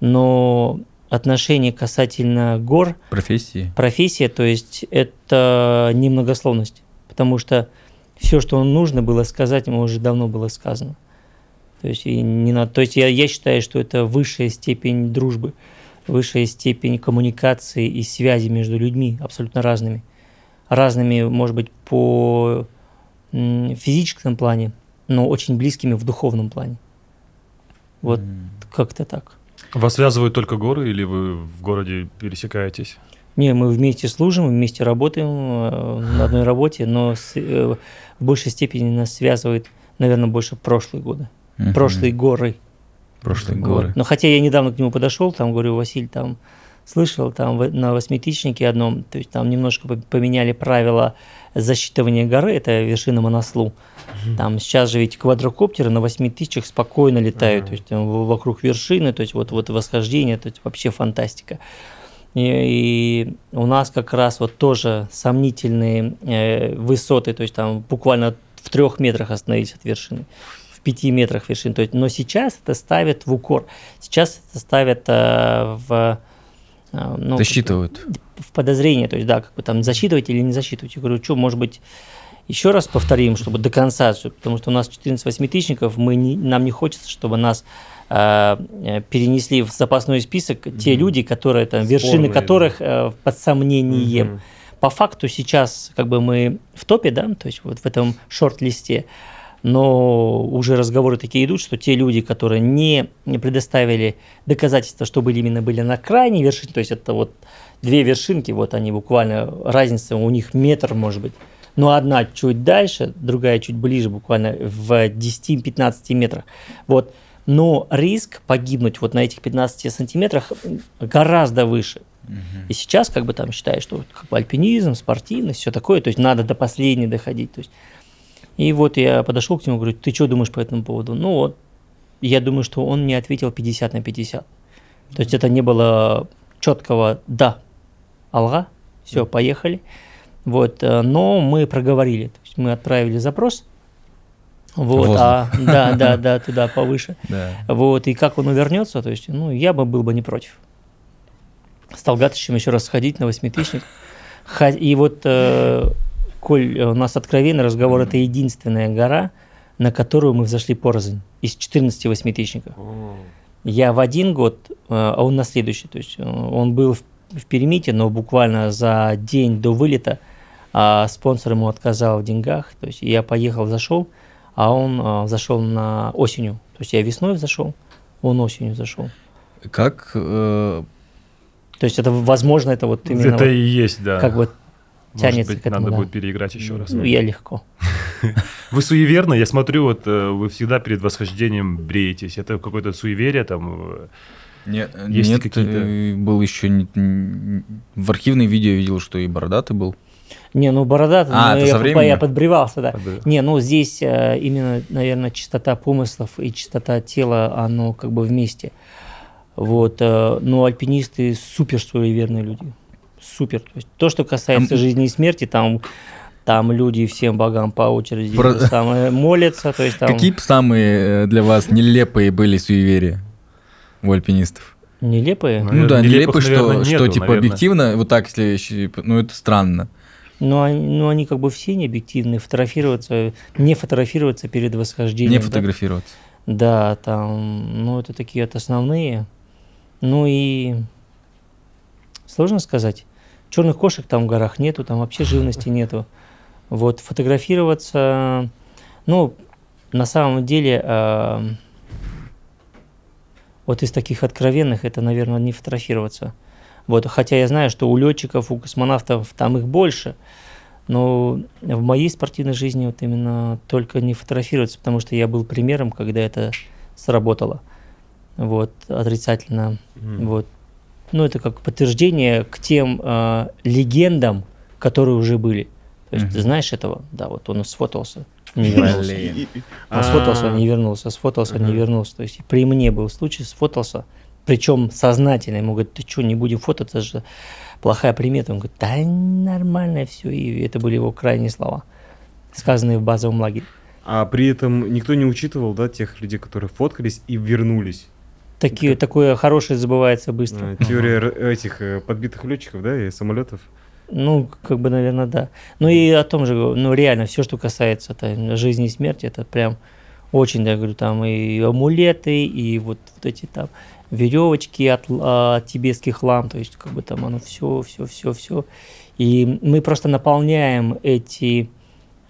Speaker 4: но отношения касательно гор,
Speaker 3: Профессии?
Speaker 4: профессия, то есть это немногословность, потому что все, что нужно было сказать, ему уже давно было сказано. То есть, и не надо, то есть я, я считаю, что это высшая степень дружбы, высшая степень коммуникации и связи между людьми, абсолютно разными. Разными, может быть, по физическом плане, но очень близкими в духовном плане. Вот как-то так.
Speaker 1: Вас связывают только горы или вы в городе пересекаетесь?
Speaker 4: Не, мы вместе служим, вместе работаем э, на одной работе, но с- э, в большей степени нас связывает, наверное, больше прошлые годы.
Speaker 3: Мгм.
Speaker 4: Прошлые горы.
Speaker 3: Прошлые
Speaker 4: Вот.
Speaker 3: горы.
Speaker 4: Но хотя я недавно к нему подошел, там говорю, Василь, там слышал, там на восьмитысячнике одном, то есть там немножко по- поменяли правила засчитывания горы, это вершина Монослу. Там сейчас же ведь квадрокоптеры на 8 тысячах спокойно летают, то есть там вокруг вершины, то есть вот, вот восхождение, то есть вообще фантастика. И, и у нас как раз вот тоже сомнительные э, высоты, то есть там буквально в трех метрах остановились от вершины, в пяти метрах вершины. То есть, но сейчас это ставят в укор, сейчас это ставят э, в ну,
Speaker 3: Засчитывают.
Speaker 4: в подозрение, то есть, да, как бы там засчитывать или не засчитывать. Я говорю, что, может быть, еще раз повторим, чтобы до конца, потому что у нас 14 восьмитысячников, мы не, нам не хочется, чтобы нас э, э, перенесли в запасной список те люди, которые там, вершины
Speaker 2: Спорные,
Speaker 4: которых э, под сомнением. По факту сейчас как бы мы в топе, да, то есть вот в этом шорт-листе, но уже разговоры такие идут, что те люди, которые не, не предоставили доказательства, что были именно были на крайней вершине, то есть это вот две вершинки, вот они буквально, разница у них метр может быть, но одна чуть дальше, другая чуть ближе, буквально в 10-15 метрах. Вот. Но риск погибнуть вот на этих 15 сантиметрах гораздо выше. И сейчас как бы там считают, что как бы альпинизм, спортивность, все такое, то есть надо до последней доходить. То есть. И вот я подошел к нему, говорю, ты что думаешь по этому поводу? Ну вот, я думаю, что он мне ответил 50 на 50. То есть это не было четкого «да», «алга», все, поехали. Вот, э, но мы проговорили, то есть мы отправили запрос, вот,
Speaker 3: Воздух.
Speaker 4: а, [LAUGHS] да, да, да, туда повыше.
Speaker 3: Да.
Speaker 4: Вот, и как он увернется, то есть, ну, я бы был бы не против. С Талгатычем еще раз сходить на восьмитысячник. И вот, э, коль у нас откровенный разговор, это единственная гора, на которую мы взошли порознь из 14 восьмитысячников. Я в один год, э, а он на следующий. То есть э, он был в, в Перемите, но буквально за день до вылета а спонсор ему отказал в деньгах. То есть я поехал, зашел, а он э, зашел на осенью. То есть я весной зашел, он осенью зашел.
Speaker 3: Как э,
Speaker 4: То есть это возможно, это вот именно
Speaker 1: Это
Speaker 4: вот
Speaker 1: и есть, да.
Speaker 4: как бы
Speaker 1: Может
Speaker 4: тянется
Speaker 1: быть,
Speaker 4: к этому.
Speaker 1: надо
Speaker 4: да.
Speaker 1: будет переиграть еще раз.
Speaker 4: Ну, я легко.
Speaker 1: Вы суеверны? Я смотрю, вот э, вы всегда перед восхождением бреетесь. Это какое-то суеверие там? э,
Speaker 3: Нет,
Speaker 1: Есть
Speaker 3: нет
Speaker 1: какие-то-
Speaker 3: э, был еще... В архивной видео я видел, что и бородатый был.
Speaker 4: Не, ну борода,
Speaker 3: А,
Speaker 4: ну,
Speaker 3: это
Speaker 4: я,
Speaker 3: временем?
Speaker 4: я подбревался, да.
Speaker 1: под-
Speaker 4: Не, ну здесь э, именно, наверное, чистота помыслов и чистота тела, оно как бы вместе. Вот, э, но альпинисты супер суеверные люди. Супер. То, есть, то, что касается жизни и смерти, там, там люди всем богам по очереди
Speaker 3: Про- [LAUGHS]
Speaker 4: это самое, молятся. То есть, там,
Speaker 3: Какие самые э, для вас нелепые были суеверия у альпинистов?
Speaker 4: Нелепые?
Speaker 1: Ну,
Speaker 3: Ну да,
Speaker 1: Наверное,
Speaker 3: нелепые, что,
Speaker 1: наверное,
Speaker 3: что
Speaker 1: нету,
Speaker 3: типа
Speaker 1: наверное.
Speaker 3: объективно, вот так, если, ну это странно.
Speaker 4: Ну, они, ну, они как бы все не объективные. Фотографироваться, не фотографироваться перед восхождением.
Speaker 3: Не
Speaker 4: да.
Speaker 3: фотографироваться.
Speaker 4: Да, там, ну, это такие вот основные. Ну и сложно сказать. Черных кошек там в горах нету, там вообще живности нету. Вот фотографироваться, ну, на самом деле, а, вот из таких откровенных это, наверное, не фотографироваться. Вот, хотя я знаю, что у летчиков, у космонавтов там их больше, но в моей спортивной жизни вот именно только не фотографироваться, потому что я был примером, когда это сработало. Вот, отрицательно.
Speaker 2: Мгм.
Speaker 4: Вот. Ну, это как подтверждение к тем э, легендам, которые уже были. То есть,
Speaker 3: Мгм.
Speaker 4: ты знаешь этого? Да, вот он сфотался, не вернулся. Он сфотался,
Speaker 2: А,
Speaker 4: не вернулся, сфотался, не вернулся. То есть при мне был случай, сфотался, причем сознательно. Ему говорят, ты что, не будем фототься, это же плохая примета. Он говорит, да нормально все. И это были его крайние слова, сказанные в базовом лагере.
Speaker 2: А при этом никто не учитывал, да, тех людей, которые фоткались и вернулись.
Speaker 4: Такие, такое хорошее забывается быстро.
Speaker 2: А, Теория р- этих э, подбитых летчиков, да, и самолетов.
Speaker 4: Ну, как бы, наверное, да. Ну и о том же, ну реально, все, что касается это, жизни и смерти, это прям очень, я говорю, там и амулеты, и вот, вот эти там веревочки от, а, от тибетских лам, то есть как бы там оно все, все, все, все. И мы просто наполняем эти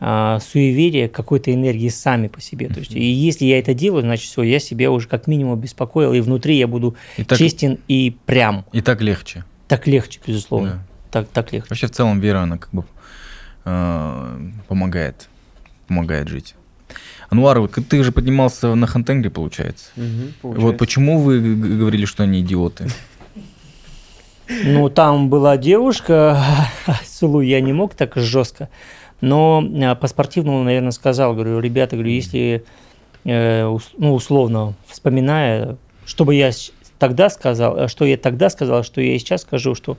Speaker 4: а, суеверия какой-то энергией сами по себе. То есть, и если я это делаю, значит, все, я себя уже как минимум беспокоил, и внутри я буду
Speaker 3: И так,
Speaker 4: честен и прям.
Speaker 3: и так легче.
Speaker 4: Так легче, безусловно.
Speaker 3: Да.
Speaker 4: Так, так легче.
Speaker 3: Вообще в целом вера, она как бы э, помогает. Помогает жить. Ануар, вот ты же поднимался на Хантенгре, получается. Вот почему вы говорили, что они идиоты?
Speaker 4: Ну, там была девушка, [LAUGHS] Сулу я не мог так жестко, но а, по спортивному, наверное, сказал, говорю, ребята, говорю, если, э, ну, условно, вспоминая, что бы я тогда сказал, э, что я тогда сказал, что я и сейчас скажу, что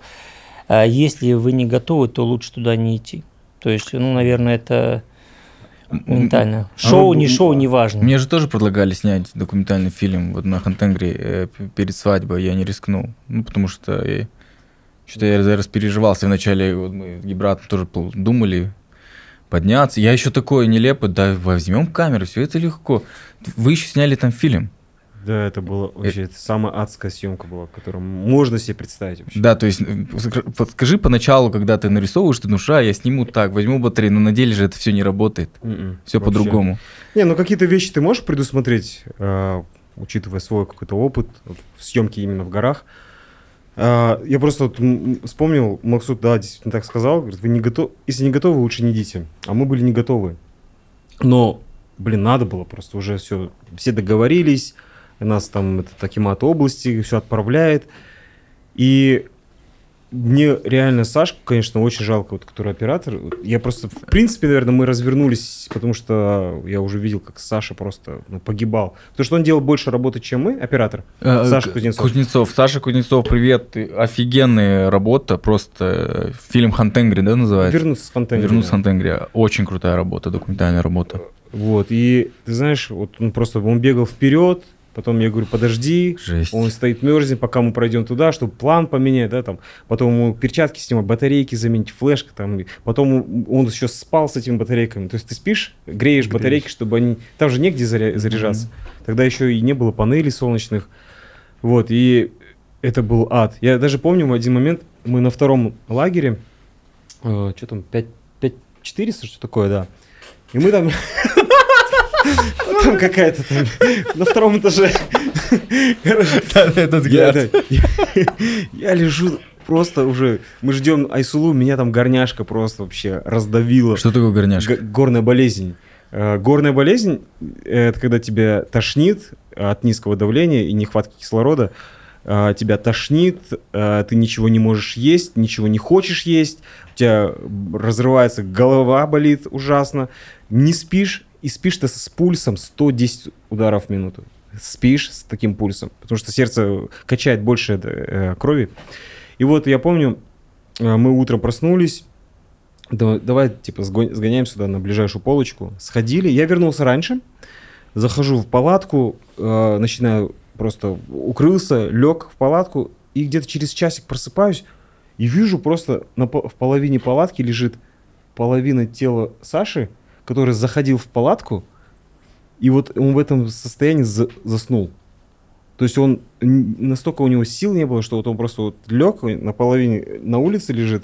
Speaker 4: э, если вы не готовы, то лучше туда не идти. То есть, ну, наверное, это ментально. Шоу, не шоу, не важно.
Speaker 3: Мне же тоже предлагали снять документальный фильм вот на Хантенгре э, перед свадьбой, я не рискнул. Ну, потому что я, что-то я распереживался. Вначале вот мы с Гибратом тоже думали подняться. Я еще такой нелепый, да возьмем камеру, все это легко. Вы еще сняли там фильм.
Speaker 2: Да, это было вообще это самая адская съемка была, которую можно себе представить вообще.
Speaker 3: Да, то есть, э, скажи поначалу, когда ты нарисовываешь, ты думаешь, а, я сниму так, возьму батарею, но на деле же это все не работает.
Speaker 2: Мгм.
Speaker 3: Все
Speaker 2: Вообще.
Speaker 3: по-другому.
Speaker 2: Не, ну какие-то вещи ты можешь предусмотреть, а, учитывая свой какой-то опыт съемке именно в горах. А, я просто вот, вспомнил, Максут, да, действительно так сказал, говорит, вы не готовы, если не готовы, лучше не идите. А мы были не готовы. Но, блин, надо было просто уже все, все договорились, нас там это Акимат области все отправляет. И мне реально Сашку, конечно, очень жалко, вот, который оператор. Я просто, в принципе, наверное, мы развернулись, потому что я уже видел, как Саша просто ну, погибал. Потому что он делал больше работы, чем мы, оператор.
Speaker 3: Э,
Speaker 2: Саша
Speaker 3: К-
Speaker 2: Кузнецов.
Speaker 3: Кузнецов. Саша Кузнецов, привет. Ты- Офигенная работа. Просто э, фильм Хантенгри, да, называется?
Speaker 2: Вернуться с контента.
Speaker 3: Вернуться в Хантенгри. Очень крутая работа, документальная работа.
Speaker 2: Вот, и ты знаешь, вот он просто, он бегал вперед, потом я говорю, подожди,
Speaker 3: Жесть.
Speaker 2: он стоит мерзнет, пока мы пройдем туда, чтобы план поменять, да, там, потом ему перчатки снимать, батарейки заменить, флешка, там, потом он еще спал с этими батарейками, то есть ты спишь, греешь батарейки, чтобы они, там же негде заря- заряжаться, тогда еще и не было панелей солнечных, вот, и это был ад. Я даже помню в один момент, мы на втором лагере, что там, 5, 5 400, что такое, да, и мы там... [LAUGHS] Там какая-то там на втором этаже.
Speaker 3: Этот
Speaker 2: я, да, я- лежу, просто уже, мы ждем Айсулу, меня там горняшка просто вообще раздавила.
Speaker 3: Что такое горняшка?
Speaker 2: Горная болезнь. Э, Горная болезнь – это когда тебя тошнит от низкого давления и нехватки кислорода. э, Тебя тошнит, э, ты ничего не можешь есть, ничего не хочешь есть, у тебя разрывается голова, болит ужасно, не спишь, и спишь ты с пульсом 110 ударов в минуту. Спишь с таким пульсом, потому что сердце качает больше э, крови. И вот я помню, э, мы утром проснулись, да- давай, типа, сгон- сгоняем сюда на ближайшую полочку. Сходили. Я вернулся раньше. Захожу в палатку, э, начинаю просто укрылся, лег в палатку, и где-то через часик просыпаюсь и вижу просто на, в половине палатки лежит половина тела Саши, который заходил в палатку, и вот он в этом состоянии за- заснул. То есть он настолько у него сил не было, что вот он просто вот лег на половине на улице лежит,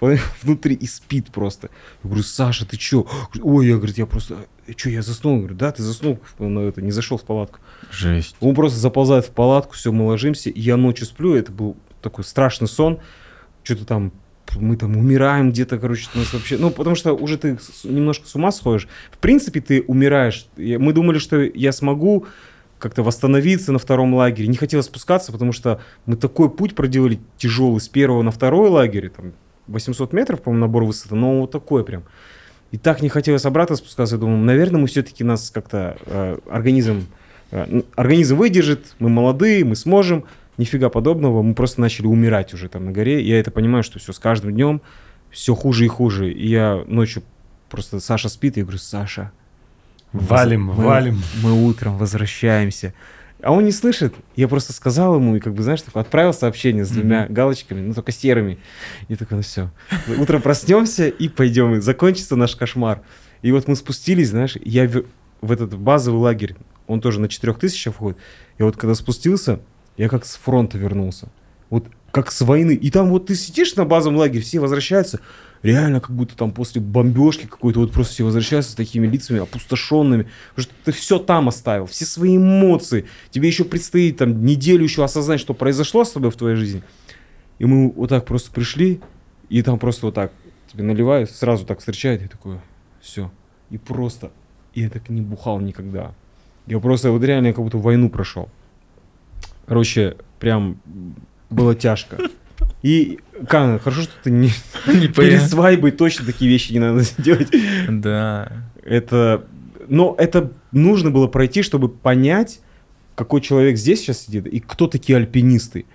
Speaker 2: [LAUGHS] внутри и спит просто. Я говорю, Саша, ты чё? Ой, я говорю, я просто, что, я заснул? Я говорю, да, ты заснул, но это не зашел в палатку.
Speaker 3: Жесть.
Speaker 2: Он просто заползает в палатку, все, мы ложимся, и я ночью сплю, это был такой страшный сон, что-то там, мы там умираем где-то, короче, нас вообще, ну, потому что уже ты немножко с ума сходишь. В принципе, ты умираешь. Мы думали, что я смогу как-то восстановиться на втором лагере. Не хотелось спускаться, потому что мы такой путь проделали тяжелый с первого на второй лагерь, там 800 метров, по-моему, набор высоты, но вот такой прям. И так не хотелось обратно спускаться. Я думаю, наверное, мы все-таки нас как-то э, организм э, организм выдержит, мы молодые, мы сможем. Нифига подобного, мы просто начали умирать уже там на горе. Я это понимаю, что все с каждым днем все хуже и хуже. И я ночью просто Саша спит, и я говорю, Саша,
Speaker 1: Валим,
Speaker 2: мы-
Speaker 1: валим.
Speaker 2: Мы утром возвращаемся. А он не слышит. Я просто сказал ему, и как бы, знаешь, такой, отправил сообщение с двумя галочками, ну только серыми. И такой, ну все. Утром проснемся и пойдем. И закончится наш кошмар. И вот мы спустились, знаешь, я в, в этот базовый лагерь, он тоже на 4000 входит. Я вот когда спустился, я как с фронта вернулся. Вот как с войны. И там вот ты сидишь на базовом лагере, все возвращаются. Реально, как будто там после бомбежки какой-то вот просто все возвращаются с такими лицами опустошенными. Потому что ты все там оставил, все свои эмоции. Тебе еще предстоит там неделю еще осознать, что произошло с тобой в твоей жизни. И мы вот так просто пришли, и там просто вот так тебе наливают, сразу так встречают, и такое, все. И просто, и я так не бухал никогда. Я просто вот реально как будто войну прошел. Короче, прям было тяжко. И, Кан, хорошо, что ты не, [LAUGHS]
Speaker 3: Не
Speaker 2: перед свадьбой точно такие вещи не надо делать.
Speaker 3: Да.
Speaker 2: Это, но это нужно было пройти, чтобы понять, какой человек здесь сейчас сидит и кто такие альпинисты.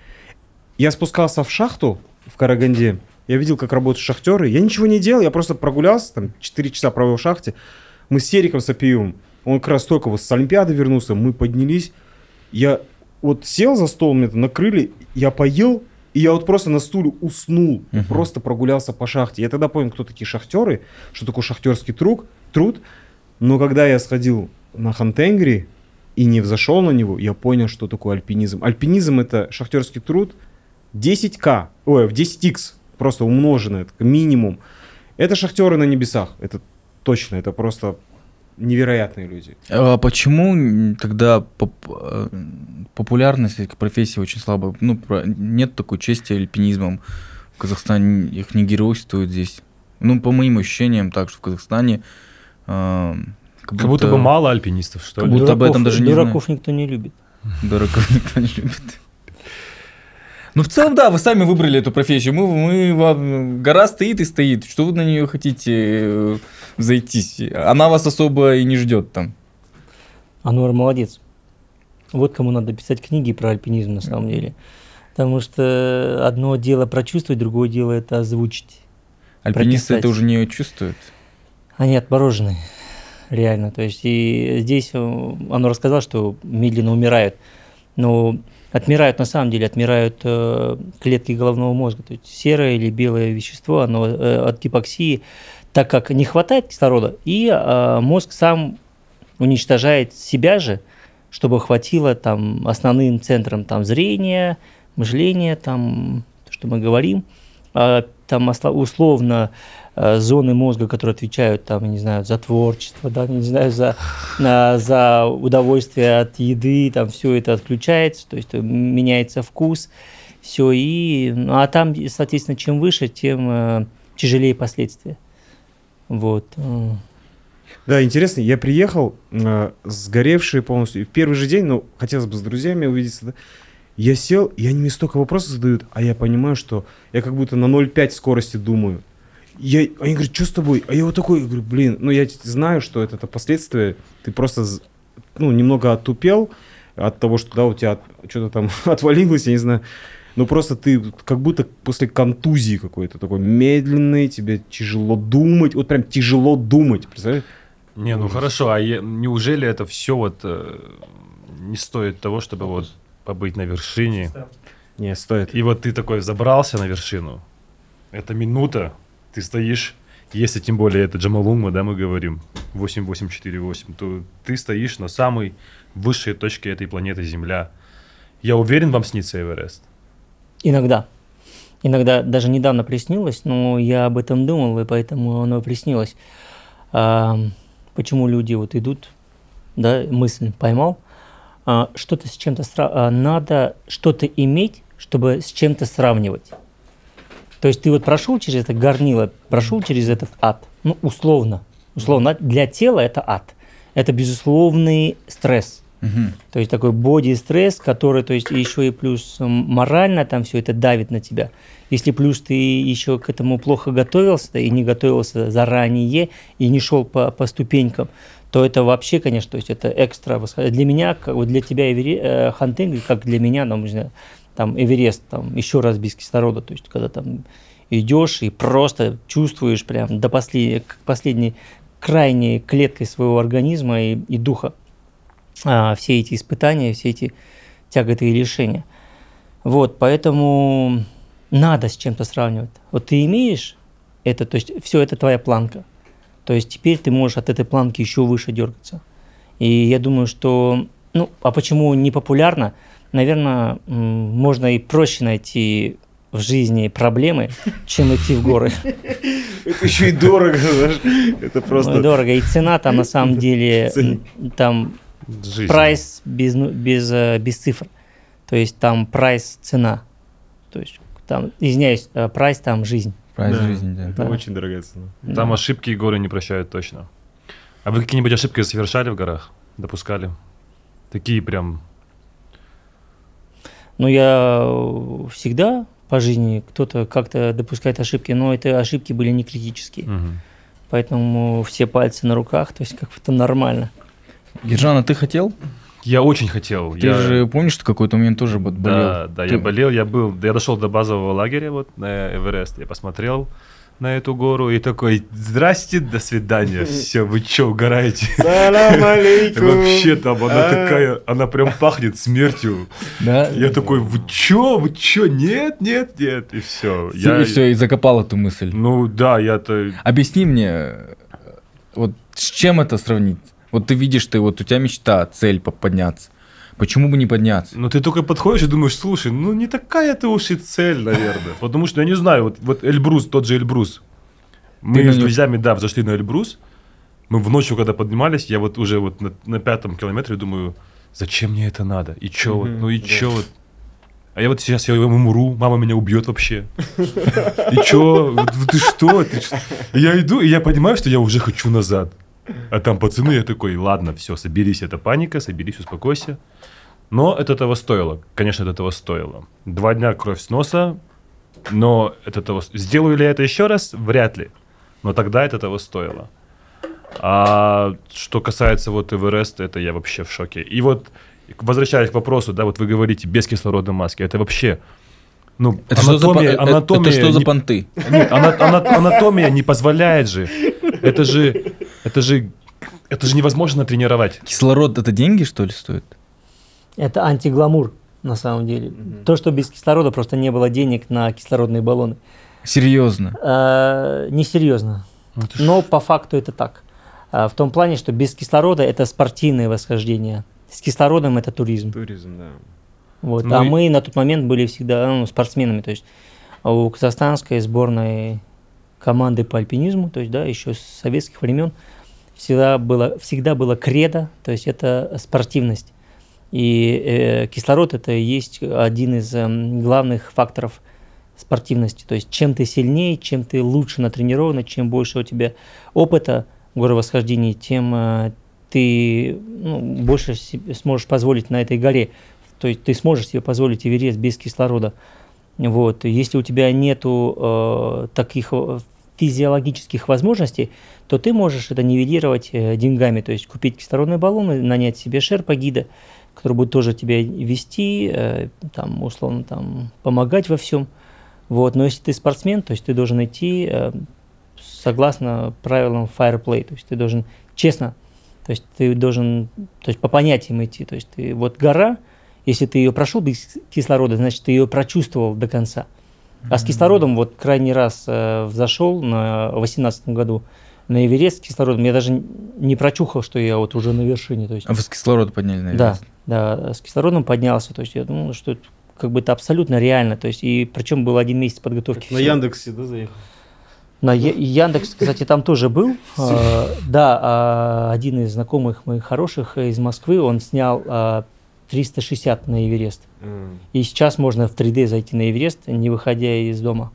Speaker 2: Я спускался в шахту в Караганде, я видел, как работают шахтеры. Я ничего не делал, я просто прогулялся, там 4 часа провел в шахте. Мы с Сериком Сапиевым, он как раз только вот с Олимпиады вернулся, мы поднялись. Я вот сел за стол, мне там накрыли, я поел, и я вот просто на стуле уснул,
Speaker 3: Мгм.
Speaker 2: просто прогулялся по шахте. Я тогда понял, кто такие шахтеры, что такое шахтерский труд, труд. Но когда я сходил на Хантенгри и не взошел на него, я понял, что такое альпинизм. Альпинизм это шахтерский труд 10к, ой, в 10х, просто умноженное, это минимум. Это шахтеры на небесах, это точно, это просто невероятные люди.
Speaker 3: А почему тогда популярность этой профессии очень слабая? Ну, про- нет такой чести альпинизмом. В Казахстане их не геройствуют здесь. Ну, по моим ощущениям, так что в Казахстане э, как,
Speaker 1: Как будто бы мало альпинистов, что
Speaker 3: Как
Speaker 1: ли?
Speaker 3: будто об этом даже не
Speaker 4: дураков никто не любит.
Speaker 3: Дураков никто не любит. Ну, в целом, да, вы сами выбрали эту профессию. Мы, мы вам гора стоит и стоит. Что вы на нее хотите э, зайтись? Она вас особо и не ждет там.
Speaker 4: Ануар молодец. Вот кому надо писать книги про альпинизм на самом деле. Потому что одно дело прочувствовать, другое дело это озвучить.
Speaker 3: Альпинисты это
Speaker 4: Прописать.
Speaker 3: уже не чувствуют.
Speaker 4: Они отморожены. Реально. То есть и здесь э, оно рассказал, что медленно умирают. Но отмирают на самом деле, отмирают э, клетки головного мозга. То есть серое или белое вещество, оно э, от гипоксии, так как не хватает кислорода, и э, мозг сам уничтожает себя же, чтобы хватило там основным центрам там зрения, мышления, там то, что мы говорим, а, там условно э, зоны мозга, которые отвечают там, не знаю, за творчество, да, не знаю, за, за удовольствие от еды, там все это отключается, то есть э, меняется вкус, Все, и, ну, а там, соответственно, чем выше, тем э, тяжелее последствия. Вот.
Speaker 2: Да, интересно, я приехал, э, сгоревший полностью. И в первый же день, ну, хотелось бы с друзьями увидеться, да, я сел, и они мне столько вопросов задают, а я понимаю, что я как будто на 0,5 скорости думаю. Я, они говорят, что с тобой? А я вот такой, я говорю, блин, ну я знаю, что это, это последствия, ты просто, ну, немного отупел от того, что, да, у тебя от- что-то там [LAUGHS] отвалилось, я не знаю. Ну, просто ты как будто после контузии какой-то такой медленный, тебе тяжело думать, вот прям тяжело думать, представляешь?
Speaker 1: Не, ну хорошо, а е- неужели это все вот э, не стоит того, чтобы вот побыть на вершине?
Speaker 2: Не, стоит.
Speaker 1: И вот ты такой забрался на вершину. Это минута, ты стоишь, если тем более это Джамалунгма, да, мы говорим, 8848, то ты стоишь на самой высшей точке этой планеты Земля. Я уверен, вам снится Эверест.
Speaker 4: Иногда. Иногда даже недавно приснилось, но я об этом думал, и поэтому оно приснилось. Почему люди вот идут, да, мысль поймал, а, что-то с чем-то сра- а, надо что-то иметь, чтобы с чем-то сравнивать. То есть ты вот прошел через это горнило, прошел через этот ад, ну условно, условно для тела это ад, это безусловный стресс.
Speaker 3: Мгм.
Speaker 4: То есть такой боди-стресс, который, то есть еще и плюс морально там все это давит на тебя. Если плюс ты еще к этому плохо готовился и не готовился заранее и не шел по, по ступенькам, то это вообще, конечно, то есть это экстра Для меня, как вот для тебя Эвере- э, Хантинг, как для меня, ну, не знаю, там Эверест, там еще раз без кислорода, то есть когда там идешь и просто чувствуешь прям до последней, к последней крайней клеткой своего организма и, и духа а, все эти испытания, все эти тяготы и лишения. Вот, поэтому надо с чем-то сравнивать. Вот ты имеешь это, то есть все это твоя планка. То есть теперь ты можешь от этой планки еще выше дергаться. И я думаю, что, ну, а почему не популярно? Наверное, можно и проще найти в жизни проблемы, чем идти в горы.
Speaker 2: Это еще и дорого, знаешь. Это
Speaker 4: Ну,
Speaker 2: просто...
Speaker 4: дорого. И цена там на самом [LAUGHS] деле, там
Speaker 1: Жизнь.
Speaker 4: прайс без, ну- без, э, без цифр. То есть там прайс цена. То есть там, извиняюсь, э, прайс там жизнь.
Speaker 3: Прайс
Speaker 2: Да.
Speaker 3: жизни, да.
Speaker 2: Это
Speaker 4: Да.
Speaker 2: очень дорогая цена.
Speaker 1: Там
Speaker 4: Да.
Speaker 1: ошибки и горы не прощают точно. А вы какие-нибудь ошибки совершали в горах? Допускали? Такие прям...
Speaker 4: Но я э, всегда по жизни кто-то как-то допускает ошибки, но это ошибки были не критические.
Speaker 1: мгм.
Speaker 4: Поэтому все пальцы на руках, то есть как бы это нормально.
Speaker 3: Ержан, а ты хотел?
Speaker 1: Я очень хотел.
Speaker 3: Ты
Speaker 1: я...
Speaker 3: же помнишь, что какой-то момент тоже болел?
Speaker 1: Да, да,
Speaker 3: Ты-
Speaker 1: я болел, я был, я дошел до базового лагеря вот на Эверест, я посмотрел на эту гору и такой, здрасте, до свидания, [LAUGHS] все, вы че, угораете?
Speaker 2: Салам [LAUGHS] алейкум.
Speaker 1: Вообще там она
Speaker 2: А.
Speaker 1: такая, она прям пахнет смертью.
Speaker 3: Да?
Speaker 1: Я такой, вы чё, вы чё, нет, нет, нет, и все.
Speaker 3: И все, и закопал эту мысль.
Speaker 1: Ну да, я-то...
Speaker 3: Объясни мне, вот с чем это сравнить? Вот ты видишь, ты вот у тебя мечта, цель по- подняться. Почему бы не подняться?
Speaker 1: Ну ты только подходишь и думаешь, слушай, ну не такая-то уж и цель, наверное. Потому что, я не знаю, вот, вот Эльбрус, тот же Эльбрус. Мы
Speaker 3: Ты
Speaker 1: с друзьями, да, взошли на Эльбрус. Мы в ночью, когда поднимались, я вот уже вот на, на пятом километре думаю, зачем мне это надо? И чё вот, ну и
Speaker 2: да.
Speaker 1: чё вот? А я вот сейчас я умру, мама меня убьет вообще. И чё? Ты что? Ты Я иду, и я понимаю, что я уже хочу назад. А там пацаны, я такой, ладно, все, соберись, это паника, соберись, успокойся. Но это того стоило. Конечно, это того стоило. Два дня кровь с носа, но это того... Сделаю ли я это еще раз? Вряд ли. Но тогда это того стоило. А что касается вот Эвереста, это я вообще в шоке. И вот, возвращаясь к вопросу, да, вот вы говорите, без кислородной маски, это вообще... Ну,
Speaker 3: Это что за,
Speaker 1: анатомия,
Speaker 3: э-
Speaker 1: анатомия
Speaker 3: это что за
Speaker 1: не-
Speaker 3: понты?
Speaker 1: нет, ана- ана- анатомия не позволяет же. Это же, это же, это же невозможно тренировать.
Speaker 3: Кислород это деньги, что ли, стоит?
Speaker 4: Это антигламур на самом деле. То, что без кислорода просто не было денег на кислородные баллоны.
Speaker 3: Серьезно.
Speaker 4: Э, Несерьезно.
Speaker 1: Ну, это ж-
Speaker 4: Но по факту это так. А, В том плане, что без кислорода это спортивное восхождение. С кислородом это туризм.
Speaker 2: Туризм, да.
Speaker 4: Вот.
Speaker 1: Ну
Speaker 4: а
Speaker 1: и-
Speaker 4: мы на тот момент были всегда ну, спортсменами. То есть у казахстанской сборной команды по альпинизму, то есть да, еще с советских времен всегда было, всегда было кредо, то есть это спортивность. И э, кислород это и есть один из эм, главных факторов спортивности. То есть чем ты сильнее, чем ты лучше натренирован, чем больше у тебя опыта в горовосхождении, тем э, ты ну, больше себе сможешь позволить на этой горе. То есть ты сможешь себе позволить Эверест без кислорода. Вот. Если у тебя нету э, таких э, физиологических возможностей, то ты можешь это нивелировать э, деньгами, то есть купить кислородный баллон, и нанять себе шерпа-гида, который будет тоже тебя вести, э, там, условно, там, помогать во всем. Вот. Но если ты спортсмен, то есть ты должен идти э, согласно правилам fire play, то есть ты должен честно, то есть ты должен, то есть по понятиям идти, то есть ты вот гора, если ты ее прошел без кислорода, значит ты ее прочувствовал до конца. А с кислородом вот крайний раз э, взошел на 18 году на Эверест с кислородом. Я даже не прочухал, что я вот уже на вершине. То есть,
Speaker 3: А вы с кислорода подняли,
Speaker 4: да,
Speaker 3: наверное?
Speaker 4: да, с кислородом поднялся. То есть я думал, что это как бы это абсолютно реально. То есть и причем был один месяц подготовки.
Speaker 2: На. Яндексе, да, заехал?
Speaker 4: На Яндекс, кстати, там тоже был. Э, [LAUGHS] Да, а, один из знакомых моих хороших из Москвы, он снял а, 360 на Эверест. И сейчас можно в 3D зайти на Эверест, не выходя из дома.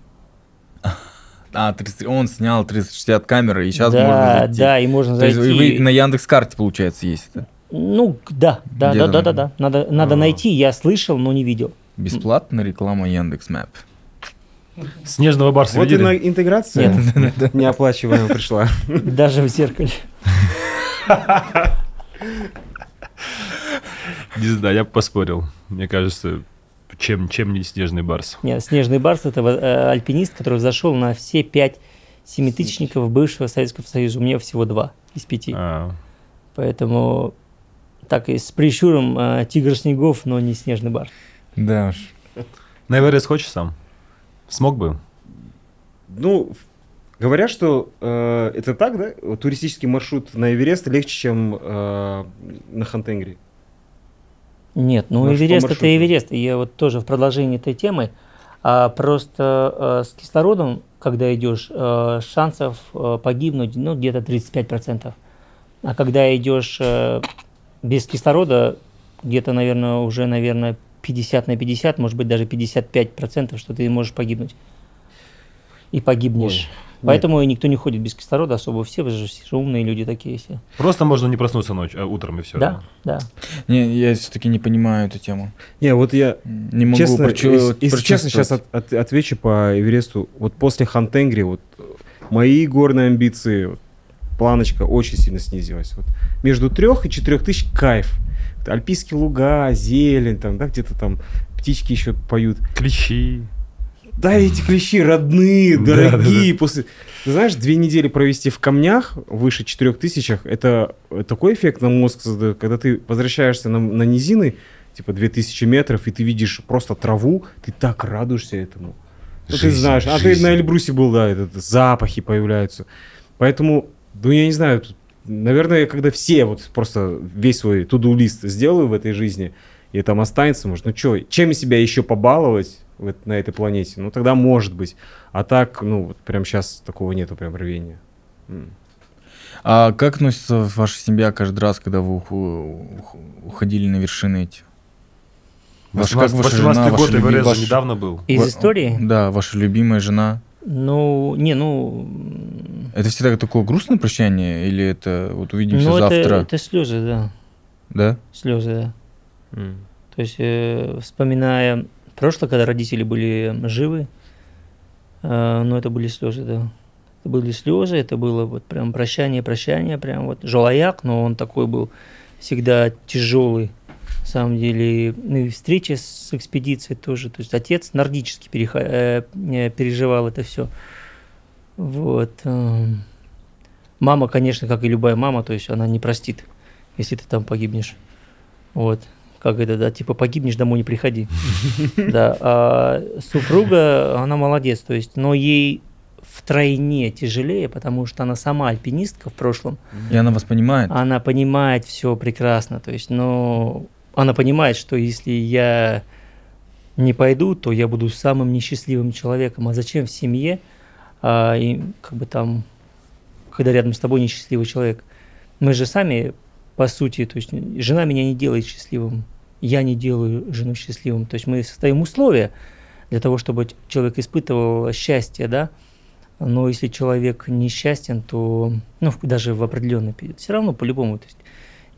Speaker 3: А, 30 он снял 360 камеры, и сейчас
Speaker 4: да,
Speaker 3: можно зайти.
Speaker 4: да, и можно
Speaker 3: То есть
Speaker 4: зайти.
Speaker 3: вы на Яндекс карте, получается, есть это?
Speaker 4: Ну, да, да, да, да, да, да. Надо, надо
Speaker 2: А.
Speaker 4: найти, я слышал, но не видел.
Speaker 3: Бесплатная реклама Яндекс Мэп.
Speaker 1: Снежного барса
Speaker 2: Вот и
Speaker 1: видели?
Speaker 2: на интеграция [LAUGHS] неоплачиваемая пришла.
Speaker 4: Даже в зеркале. [LAUGHS]
Speaker 1: Не знаю, я бы поспорил. Мне кажется, чем, чем не снежный барс.
Speaker 4: Нет, Снежный Барс это э, альпинист, который зашел на все пять семитысячников бывшего Советского Союза. У меня всего два из пяти.
Speaker 1: А,
Speaker 4: Поэтому так и с прищуром э, тигр снегов, но не снежный барс.
Speaker 3: Да уж.
Speaker 1: на Эверест хочешь сам? Смог бы?
Speaker 2: Ну, говорят, что э, это так, да? Туристический маршрут на Эверест легче, чем э, на Хантенгри.
Speaker 4: Нет, ну
Speaker 2: что
Speaker 4: Эверест это Эверест. И я вот тоже в продолжении этой темы. А просто э, с кислородом, когда идешь, э, шансов э, погибнуть ну, где-то 35%. А когда идешь э, без кислорода, где-то, наверное, уже, наверное, 50 на 50, может быть, даже 55%, что ты можешь погибнуть. И погибнешь. Поэтому и никто не ходит без кислорода особо. Все вы же, все же умные люди такие все.
Speaker 1: Просто можно не проснуться ночью, а утром и все.
Speaker 4: Да, да.
Speaker 3: Не, я все-таки не понимаю эту тему.
Speaker 2: Не, вот я
Speaker 3: Не могу
Speaker 2: честно,
Speaker 3: прочу-
Speaker 2: если, честно, сейчас от- от- отвечу по Эвересту. Вот после Хантенгри вот э, мои горные амбиции, вот, планочка очень сильно снизилась. Вот между трех и четырех тысяч кайф. Альпийские луга, зелень, там, да, где-то там птички еще поют.
Speaker 1: Клещи.
Speaker 2: Да, эти клещи родные,
Speaker 1: Да,
Speaker 2: дорогие. После... Ты знаешь, две недели провести в камнях выше четырех тысячах, это такой эффект на мозг создает, когда ты возвращаешься на, на низины, типа 2000 метров, и ты видишь просто траву, ты так радуешься этому. Ну, ты
Speaker 1: Жизнь,
Speaker 2: знаешь, а ты
Speaker 1: жизнь.
Speaker 2: на Эльбрусе был, да, этот, запахи появляются. Поэтому, ну, я не знаю, наверное, когда все вот просто весь свой туду-лист сделаю в этой жизни, и там останется, может, ну что, чем себя еще побаловать на этой планете? Ну, тогда может быть. А так, ну, вот прям сейчас такого нету прям рвения. М.
Speaker 3: А как относится ваша семья каждый раз, когда вы уходили на вершины эти? Ваша- как
Speaker 1: 18
Speaker 3: ваша жена,
Speaker 1: 18 год
Speaker 3: ваша люби-
Speaker 1: Эверест же
Speaker 3: ваша-
Speaker 1: недавно был.
Speaker 4: Из
Speaker 3: Ва-
Speaker 4: истории?
Speaker 3: Да, ваша любимая жена.
Speaker 4: Ну, не, ну...
Speaker 3: Это всегда такое грустное прощание, или это вот увидимся
Speaker 4: Ну, это,
Speaker 3: завтра?
Speaker 4: это слезы, да.
Speaker 3: Да?
Speaker 4: Слезы, да.
Speaker 2: М.
Speaker 4: То есть, э, вспоминая прошлое, когда родители были живы, э, ну, это были слезы, да. Это были слезы, это было вот прям прощание, прощание, прям вот Жолаяк, но он такой был всегда тяжелый. На самом деле, ну и встреча с экспедицией тоже. То есть отец нордически переха- э, э, переживал это все. Вот. эм. Мама, конечно, как и любая мама, то есть она не простит, если ты там погибнешь. Вот. Как это, да, типа погибнешь, домой не приходи. [LAUGHS] Да. А супруга, она молодец, то есть, но ей втройне тяжелее, потому что она сама альпинистка в прошлом.
Speaker 3: И она вас понимает?
Speaker 4: Она понимает все прекрасно, то есть, но она понимает, что если я не пойду, то я буду самым несчастливым человеком. А зачем в семье, а, и как бы там, когда рядом с тобой несчастливый человек? Мы же сами, по сути, то есть жена меня не делает счастливым. я не делаю жену счастливым. То есть мы создаем условия для того, чтобы человек испытывал счастье, да. Но если человек несчастен, то, ну, даже в определенный период, все равно по-любому, то есть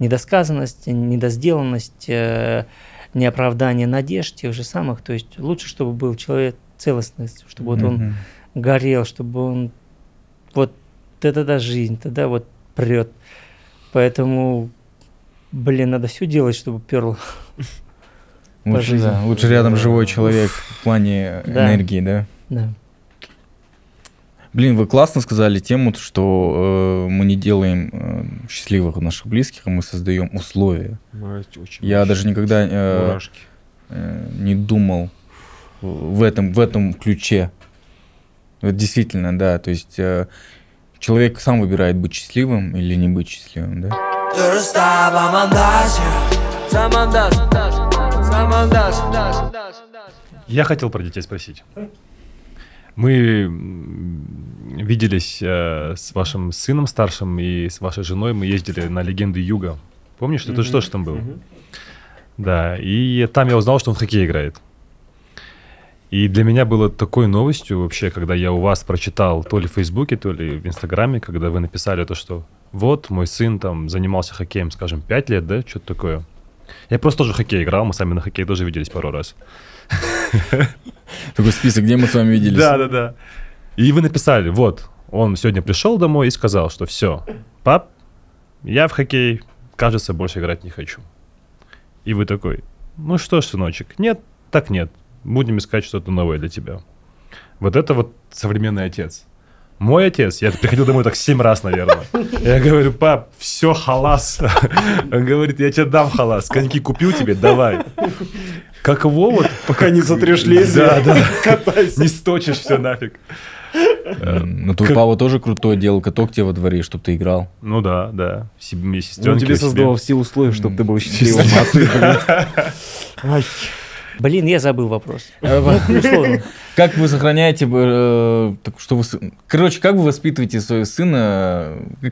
Speaker 4: недосказанность, недосделанность, э, неоправдание надежд тех же самых, то есть лучше, чтобы был человек целостность, чтобы вот он горел, чтобы он вот это да жизнь, тогда вот прет. Поэтому, блин, надо все делать, чтобы перло. [LAUGHS]
Speaker 3: Лучше, да, лучше рядом живой человек в плане [LAUGHS]
Speaker 4: Да.
Speaker 3: энергии, да?
Speaker 4: Да.
Speaker 3: Блин, вы классно сказали тему, что э, мы не делаем э, счастливых наших близких, а мы создаем условия.
Speaker 2: Очень
Speaker 3: Я даже никогда э,
Speaker 2: Мурашки.
Speaker 3: э, не думал в этом, в этом ключе. Вот действительно, да, то есть э, человек сам выбирает быть счастливым или не быть счастливым, да?
Speaker 1: Я хотел про детей спросить. Мы виделись э, с вашим сыном старшим и с вашей женой. Мы ездили на легенды Юга. Помнишь, ты тоже там был? Да, и там я узнал, что он в хоккей играет. И для меня было такой новостью вообще, когда я у вас прочитал то ли в Фейсбуке, то ли в Инстаграме, когда вы написали то, что вот мой сын там занимался хоккеем, скажем, 5 лет, да, что-то такое. Я просто тоже в хоккей играл, мы сами на хоккей тоже виделись пару раз.
Speaker 3: Такой список, где мы с вами виделись.
Speaker 1: Да, да, да. И вы написали, вот, он сегодня пришел домой и сказал, что все, пап, я в хоккей, кажется, больше играть не хочу. И вы такой, ну что ж, сыночек, нет, так нет, будем искать что-то новое для тебя. Вот это вот современный отец. Мой отец, я приходил домой так семь раз, наверное. Я говорю, пап, все, халас. Он говорит, я тебе дам халас, коньки купил тебе, давай. Как его вот,
Speaker 2: Пока не сотрешь лезвие,
Speaker 1: Да, да.
Speaker 2: катайся.
Speaker 1: не сточишь все нафиг.
Speaker 3: Ну, твой
Speaker 1: Как-
Speaker 3: папа тоже крутой, делал каток тебе во дворе, чтобы ты играл.
Speaker 1: Ну да, да. Се- мне
Speaker 2: Он
Speaker 1: сестренки
Speaker 2: тебе создавал все условия, чтобы ты был счастливым, а ты, блин.
Speaker 4: Я забыл вопрос. [LAUGHS] Ну, условно. [LAUGHS]
Speaker 3: Как вы сохраняете, э, что вы, короче, как вы воспитываете своего сына? э,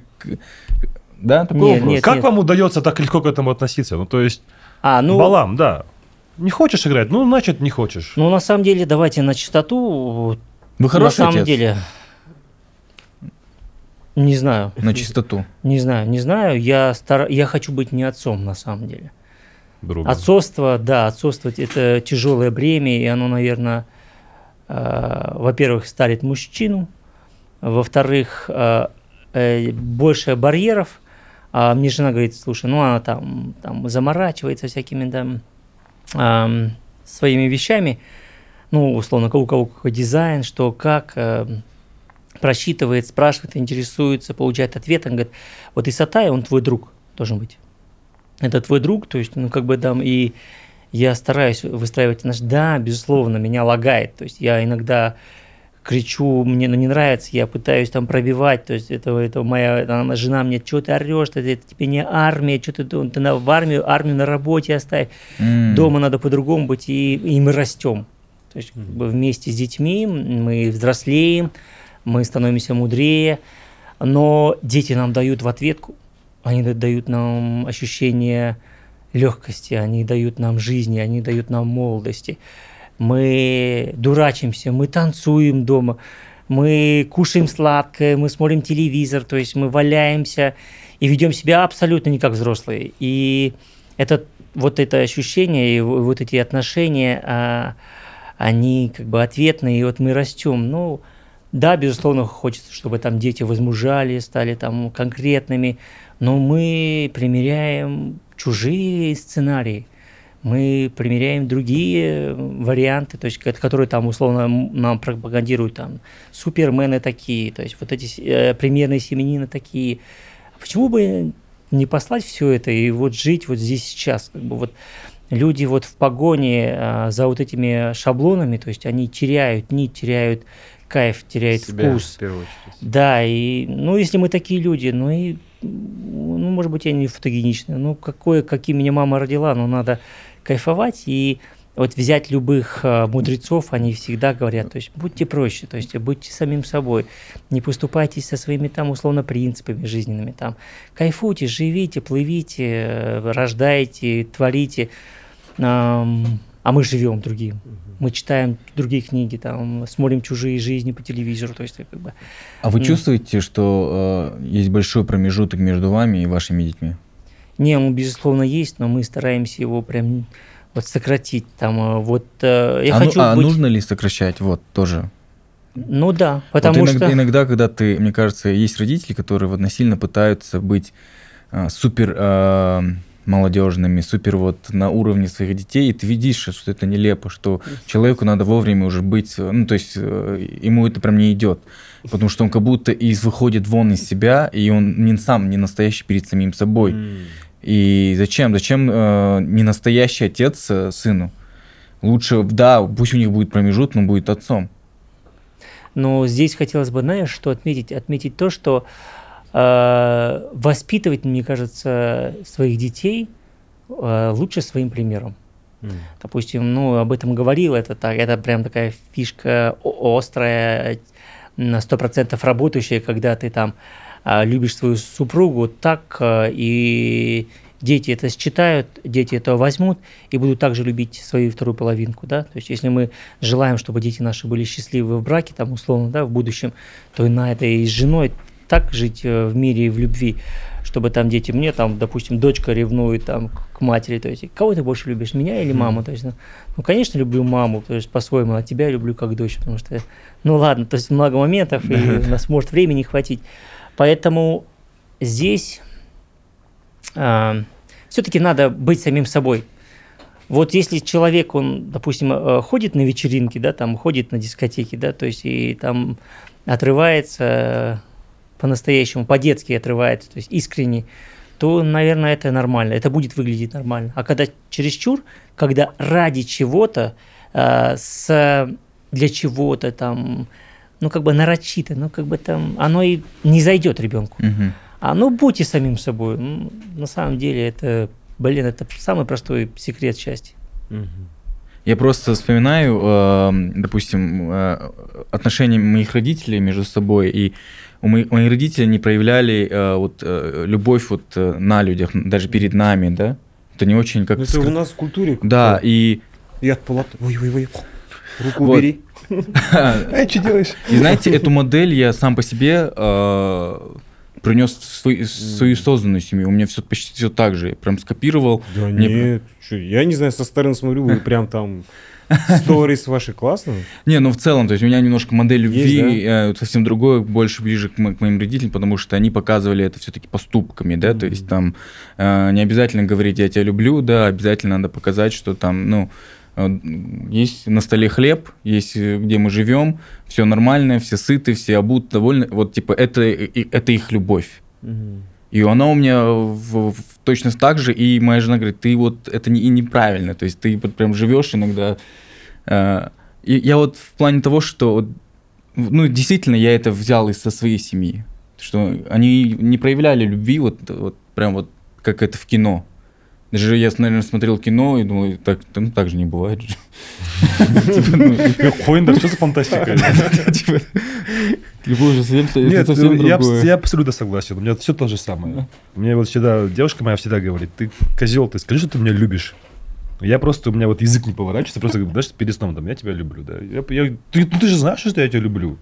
Speaker 3: Да, такой
Speaker 4: Нет,
Speaker 3: вопрос?
Speaker 4: нет.
Speaker 1: Как вам удается так легко к этому относиться? Ну, то есть,
Speaker 4: А, ну,
Speaker 1: балам, да. Не хочешь играть? Ну, значит, не хочешь.
Speaker 4: ну, на самом деле, давайте на чистоту.
Speaker 3: Вы хороший
Speaker 4: на самом
Speaker 3: отец?
Speaker 4: деле, не знаю.
Speaker 3: На чистоту.
Speaker 4: Не знаю, не знаю. Я, стар... я хочу быть не отцом, на самом деле.
Speaker 1: Друга.
Speaker 4: Отцовство, да, отцовство – это тяжелое бремя, и оно, наверное, э, во-первых, старит мужчину, во-вторых, э, э, больше барьеров. А мне жена говорит, слушай, ну она там, там заморачивается всякими там ам, своими вещами, ну, условно, у кого какой дизайн, что, как, э, просчитывает, спрашивает, интересуется, получает ответ, он говорит, вот Исатай, он твой друг должен быть это твой друг, то есть, ну, как бы там, и я стараюсь выстраивать наш, да, безусловно, меня лагает, то есть, я иногда кричу, мне ну, не нравится, я пытаюсь там пробивать, то есть, это, это моя она, жена мне, что ты орешь, это, это тебе не армия, что ты, ты, на, в армию, армию на работе оставь,
Speaker 3: М.
Speaker 4: дома надо по-другому быть, и, и мы растем, то есть, как бы вместе с детьми мы взрослеем, мы становимся мудрее, но дети нам дают в ответку, они да- дают нам ощущение легкости, они дают нам жизни, они дают нам молодости. Мы дурачимся, мы танцуем дома, мы кушаем сладкое, мы смотрим телевизор, то есть мы валяемся и ведем себя абсолютно не как взрослые. И это вот это ощущение и вот эти отношения, а, они как бы ответные, и вот мы растем. Ну, да, безусловно, хочется, чтобы там дети возмужали, стали там конкретными, но мы примеряем чужие сценарии, мы примеряем другие варианты, то есть, ко- которые там условно нам пропагандируют там супермены такие, то есть вот эти э, примерные семенины такие. Почему бы не послать все это и вот жить вот здесь сейчас, как бы вот люди вот в погоне а, за вот этими шаблонами, то есть они теряют нить, теряют кайф, теряют
Speaker 2: Себя,
Speaker 4: вкус.
Speaker 2: в первую очередь.
Speaker 4: Да, и, ну, если мы такие люди, ну, и, ну, может быть, я не фотогеничный, ну, какое, каким меня мама родила, но надо кайфовать. И вот взять любых а, мудрецов, они всегда говорят, то есть будьте проще, то есть будьте самим собой, не поступайтесь со своими там условно принципами жизненными, там. Кайфуйте, живите, плывите, э, рождайте, творите, а мы живем другим. Мы читаем другие книги, там, смотрим чужие жизни по телевизору, то есть как бы
Speaker 3: А вы чувствуете, что э, есть большой промежуток между вами и вашими детьми?
Speaker 4: Не, он, безусловно, есть, но мы стараемся его прям вот сократить. Там, э, вот, э, я
Speaker 3: а ну-
Speaker 4: хочу
Speaker 3: а
Speaker 4: быть...
Speaker 3: нужно ли сокращать? Вот тоже.
Speaker 4: Ну да,
Speaker 3: Вот
Speaker 4: потому
Speaker 3: иногда,
Speaker 4: что...
Speaker 3: иногда, когда ты, мне кажется, есть родители, которые вот насильно пытаются быть а, супер а, молодежными, супер вот на уровне своих детей, и ты видишь, что это нелепо, что человеку надо вовремя уже быть, э, ну то есть э, ему это прям не идет, потому что он как будто из выходит вон из себя, и он не сам не настоящий перед самим собой. И зачем? Зачем э, не настоящий отец э, сыну? Лучше, да, пусть у них будет промежуток, но будет отцом.
Speaker 4: Но здесь хотелось бы, знаешь, что отметить? Отметить то, что э, воспитывать, мне кажется, своих детей э, лучше своим примером. Допустим, ну, об этом говорил, это, так, это прям такая фишка острая, на сто процентов работающая, когда ты там а, любишь свою супругу так, и дети это считают, дети это возьмут и будут также любить свою вторую половинку, да, то есть если мы желаем, чтобы дети наши были счастливы в браке, там, условно, да, в будущем, то и на это и с женой так жить э, в мире и в любви, чтобы там дети мне, там, допустим, дочка ревнует там к матери, то есть кого ты больше любишь, меня или маму, то есть, ну, ну, конечно, люблю маму, то есть по-своему, а тебя люблю как дочь, потому что, ну, ладно, то есть много моментов, и [LAUGHS] у нас может времени хватить, поэтому здесь все-таки надо быть самим собой. Вот если человек, он, допустим, э, ходит на вечеринки, да, там ходит на дискотеки, да, то есть и там отрывается по-настоящему, по-детски отрывается, то есть искренне, то, наверное, это нормально, это будет выглядеть нормально. А когда чересчур, когда ради чего-то, э, с, для чего-то там, ну, как бы нарочито, ну, как бы там, оно и не зайдет ребенку.
Speaker 3: Мгм.
Speaker 4: А ну будьте самим собой. Ну, на самом деле это, блин, это самый простой секрет счастья.
Speaker 3: Я просто вспоминаю, э, допустим, э, отношения моих родителей между собой, и у моих, мои родители не проявляли э, вот, э, любовь вот, э, на людях, даже перед нами, да? Это не очень как...
Speaker 2: Ну, это
Speaker 3: ска-
Speaker 2: у нас в культуре.
Speaker 3: Да, и...
Speaker 2: Я от палаты. Ой-ой-ой. Руку
Speaker 3: Вот.
Speaker 2: убери. [LAUGHS]
Speaker 1: Эй, что делаешь?
Speaker 3: И знаете, эту модель я сам по себе э, принес свой- свою созданную семью. У меня все почти все так же. Я прям скопировал.
Speaker 2: Да
Speaker 3: Мне
Speaker 2: нет, чё, я не знаю, со стороны смотрю, вы прям там сторис ваши классно.
Speaker 3: Не, ну в целом, то есть у меня немножко модель любви э, совсем другое, больше ближе к, мо- к моим родителям, потому что они показывали это все-таки поступками, да, то есть там э, не обязательно говорить «я тебя люблю», да, обязательно надо показать, что там, ну, э, есть на столе хлеб, есть где мы живем, все нормально, все сыты, все обуты, довольны, вот типа это, это их любовь. И она у меня в- в- точно так же, и моя жена говорит, ты вот это не, и неправильно, то есть ты вот прям живешь иногда. э, и я вот в плане того, что, вот, ну, действительно, я это взял из со своей семьи, что они не проявляли любви вот, вот прям вот как это в кино. Даже я, наверное, смотрел кино и думал, так, ну, так же не бывает. [LAUGHS] же». Типа, ну, [LAUGHS]
Speaker 1: Хойндер, что за фантастика?
Speaker 3: типа, Любовь же совсем-
Speaker 1: Нет, я, абсолютно согласен. У меня все то же самое. Мне вот всегда, девушка моя всегда говорит, ты козел, ты скажи, что ты меня любишь. Я просто, у меня вот язык не поворачивается, просто говорю, знаешь, перед сном, там, я тебя люблю, да. Я, я- ты, ну, ты же знаешь, что я тебя люблю.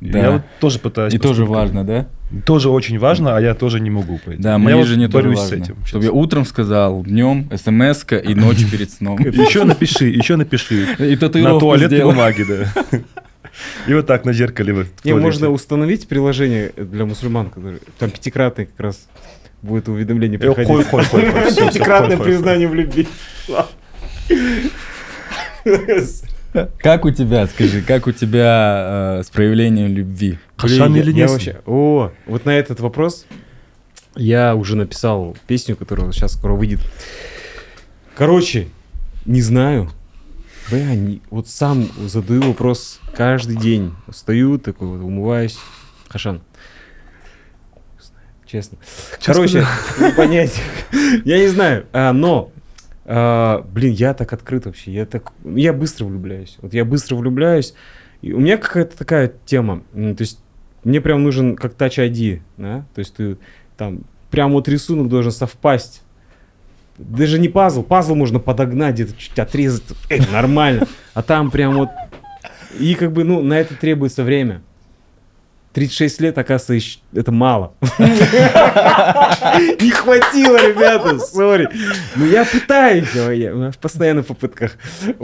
Speaker 1: И
Speaker 3: Да.
Speaker 1: Я вот тоже пытаюсь.
Speaker 3: И тоже важно, да?
Speaker 1: Тоже очень важно, а я тоже не могу пойти.
Speaker 3: Да,
Speaker 1: вот
Speaker 3: жене тоже
Speaker 1: борюсь
Speaker 3: важно.
Speaker 1: с этим.
Speaker 3: Чтобы я утром сказал, днем, смс и ночью [LAUGHS] перед сном.
Speaker 1: Еще напиши, еще напиши.
Speaker 3: И
Speaker 1: На туалетной бумаге, да. И вот так на зеркале. в
Speaker 2: Не,
Speaker 1: туалете.
Speaker 2: можно установить приложение для мусульман, который там пятикратный как раз будет уведомление приходить. Пятикратное признание в любви. [LAUGHS]
Speaker 3: Как у тебя, скажи, как у тебя э, с проявлением любви?
Speaker 1: Хашан или Несын?
Speaker 2: вообще- О, вот на этот вопрос я уже написал песню, которая сейчас скоро выйдет. Короче, не знаю. Бля, не- вот сам задаю вопрос каждый день. Стою такой, вот, умываюсь. Хашан. Не знаю, Честно. Короче, не [LAUGHS] понять. Я не знаю. А, но, а, блин, я так открыт вообще. Я так, я быстро влюбляюсь. Вот я быстро влюбляюсь. И у меня какая-то такая тема. То есть мне прям нужен как Touch ID, да? То есть ты там прям вот рисунок должен совпасть даже не пазл, пазл можно подогнать, где-то чуть отрезать, э, нормально. А там прям вот... И как бы, ну, на это требуется время. 36 лет, оказывается, это мало. [LAUGHS] Не хватило, ребята, [LAUGHS] сори. Ну, я пытаюсь, я в постоянных попытках.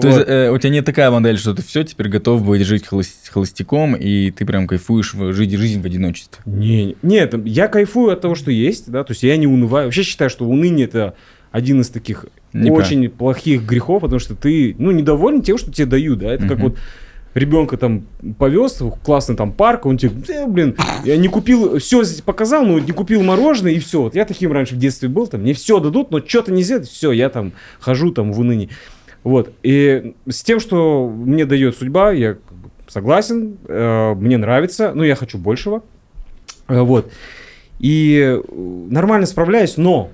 Speaker 3: То есть э, у тебя не такая модель, что ты все теперь готов быть жить холос- холостяком, и ты прям кайфуешь жить жизнь в одиночестве.
Speaker 2: Не, нет, я кайфую от того, что есть, да, то есть я не унываю. Вообще считаю, что уныние это один из таких очень плохих грехов, потому что ты, ну, недоволен тем, что тебе дают, да, это как вот ребенка там повез в классный там парк, он тебе, «Э, блин, я не купил, все показал, но не купил мороженое, и все. Вот я таким раньше в детстве был, там, мне все дадут, но что-то не сделать, все, я там хожу там в унынии. Вот, и с тем, что мне дает судьба, я согласен, э, мне нравится, но я хочу большего. Э, Вот. И э, нормально справляюсь, но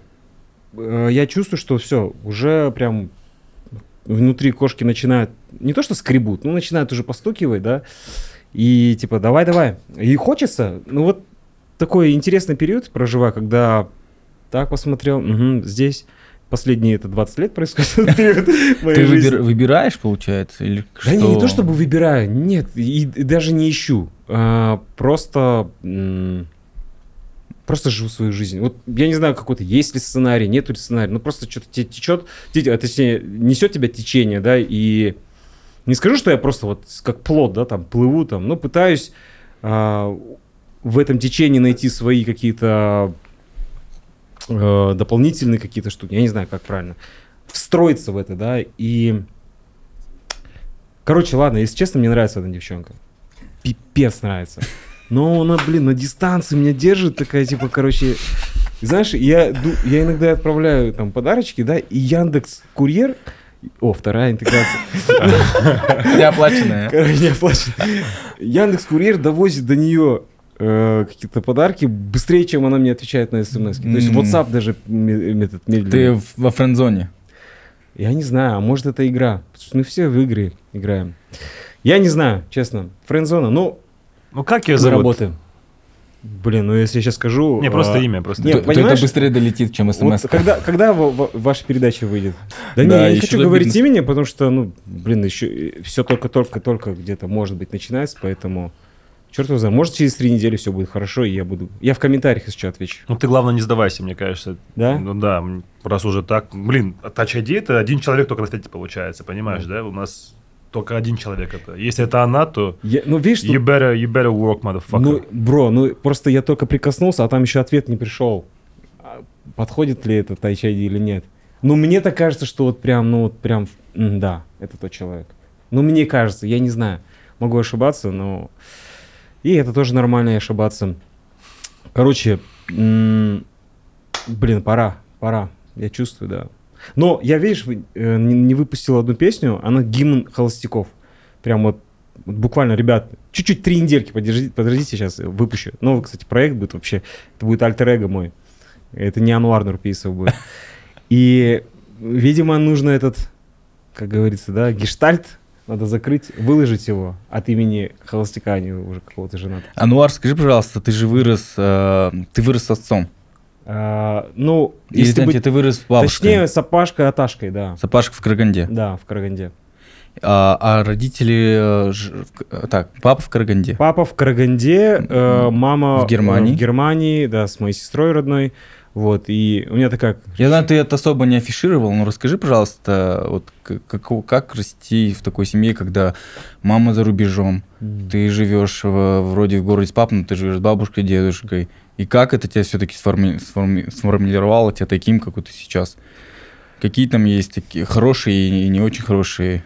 Speaker 2: э, я чувствую, что все, уже прям внутри кошки начинают, не то что скребут, но начинают уже постукивать, да, и типа давай-давай. И хочется, ну вот такой интересный период проживаю, когда так посмотрел, мгм, здесь последние это 20 лет происходит период [LAUGHS]
Speaker 3: Ты выбир- выбираешь, получается, или
Speaker 2: Да не,
Speaker 3: что?
Speaker 2: не то чтобы выбираю, нет, и, и даже не ищу. А, просто, м, просто живу свою жизнь. Вот я не знаю, какой-то есть ли сценарий, нет ли сценария, ну просто что-то течет, те- а, точнее, несет тебя течение, да, и не скажу, что я просто вот как плод, да, там плыву, там, но пытаюсь а, в этом течении найти свои какие-то э, дополнительные какие-то штуки, я не знаю, как правильно, встроиться в это, да, и... Короче, ладно, если честно, мне нравится эта девчонка. Пипец нравится. Но она, блин, на дистанции меня держит, такая, типа, короче... Знаешь, я, я иногда отправляю там подарочки, да, и Яндекс Курьер... О, вторая интеграция. [LAUGHS]
Speaker 3: Ты оплаченная.
Speaker 2: Короче, не оплачено. Яндекс Курьер довозит до нее э, какие-то подарки быстрее, чем она мне отвечает на смс. То есть. WhatsApp даже ме- метод медленный.
Speaker 3: Ты во френд-зоне.
Speaker 2: Я не знаю, а может это игра. Потому что мы все в игры играем. Я не знаю, честно. Френдзона, ну,
Speaker 1: Ну как ее
Speaker 2: мы
Speaker 1: зовут?
Speaker 2: работаем. Блин, ну если я сейчас скажу...
Speaker 1: Не, просто
Speaker 2: а,
Speaker 1: имя, просто.
Speaker 2: Не,
Speaker 3: То- то
Speaker 2: понимаешь,
Speaker 3: это быстрее долетит, чем
Speaker 2: Вот
Speaker 3: смс.
Speaker 2: когда, когда ва- ва- ваша передача выйдет? Да,
Speaker 3: Да,
Speaker 2: не, я не хочу говорить
Speaker 3: бизнес.
Speaker 2: имени, потому что, ну, блин, еще все только-только-только где-то, может быть, начинается, поэтому... Черт его знает, может, через три недели все будет хорошо, и я буду... Я в комментариях еще отвечу.
Speaker 1: Ну ты, главное, не сдавайся, мне кажется.
Speaker 2: Да?
Speaker 1: Ну да, раз уже так. Блин, Touch ID это один человек только на свете получается, понимаешь, да? У нас только один человек это. Если это она, то
Speaker 2: Я- ну, видишь,
Speaker 1: you
Speaker 2: тут-
Speaker 1: better, you better work, motherfucker.
Speaker 2: Ну, бро, ну просто я только прикоснулся, а там еще ответ не пришел. А Подходит ли это Touch ID или нет? Ну, мне так кажется, что вот прям, ну, вот прям, да, это тот человек. Ну, мне кажется, я не знаю. Могу ошибаться, но... И это тоже нормально ошибаться. Короче, блин, пора, пора. Я чувствую, да. Но я, видишь, э, не выпустил одну песню, она гимн холостяков. Прям вот, буквально, ребят, чуть-чуть три недельки подержите, подождите, сейчас выпущу. Новый, кстати, проект будет вообще, это будет альтер-эго мой. Это не Ануар Нурпейсов будет. И, видимо, нужно этот, как говорится, да, гештальт надо закрыть, выложить его от имени холостяка, а не уже какого-то женатого.
Speaker 3: Ануар, скажи, пожалуйста, ты же вырос, э, ты вырос отцом.
Speaker 2: А, ну,
Speaker 3: Или
Speaker 2: если
Speaker 3: ты,
Speaker 2: быть
Speaker 3: ты вырос с бабушкой?
Speaker 2: точнее, с Апашкой Аташкой, да.
Speaker 3: Сапашка в Караганде.
Speaker 2: Да, в Караганде.
Speaker 3: А, а родители... э, в так, папа в Караганде.
Speaker 2: Папа в Караганде, э, мама
Speaker 3: В Германии.
Speaker 2: э, в Германии, да, с моей сестрой родной. Вот, и у меня такая...
Speaker 3: Я знаю, ты это особо не афишировал, но расскажи, пожалуйста, вот как, как расти в такой семье, когда мама за рубежом, ты живешь в- вроде в городе с папой, но ты живешь с бабушкой, дедушкой. И как это тебя все-таки сформи- сформи- сформировало тебя таким, какой ты сейчас? Какие там есть такие хорошие и не очень хорошие?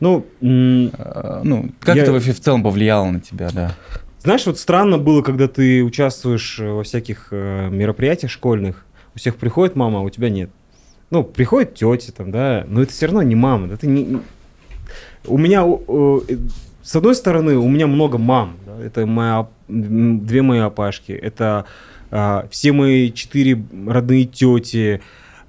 Speaker 2: Ну,
Speaker 3: э, ну, как
Speaker 2: Я-
Speaker 3: это вообще в целом повлияло на тебя, да?
Speaker 2: знаешь, вот странно было, когда ты участвуешь э, во всяких э, мероприятиях школьных, у всех приходит мама, а у тебя нет. Ну, приходит тетя там, да, но это все равно не мама. Это не... У меня, э, с одной стороны, у меня много мам. Это моя, две мои опашки, это а, все мои четыре родные тети.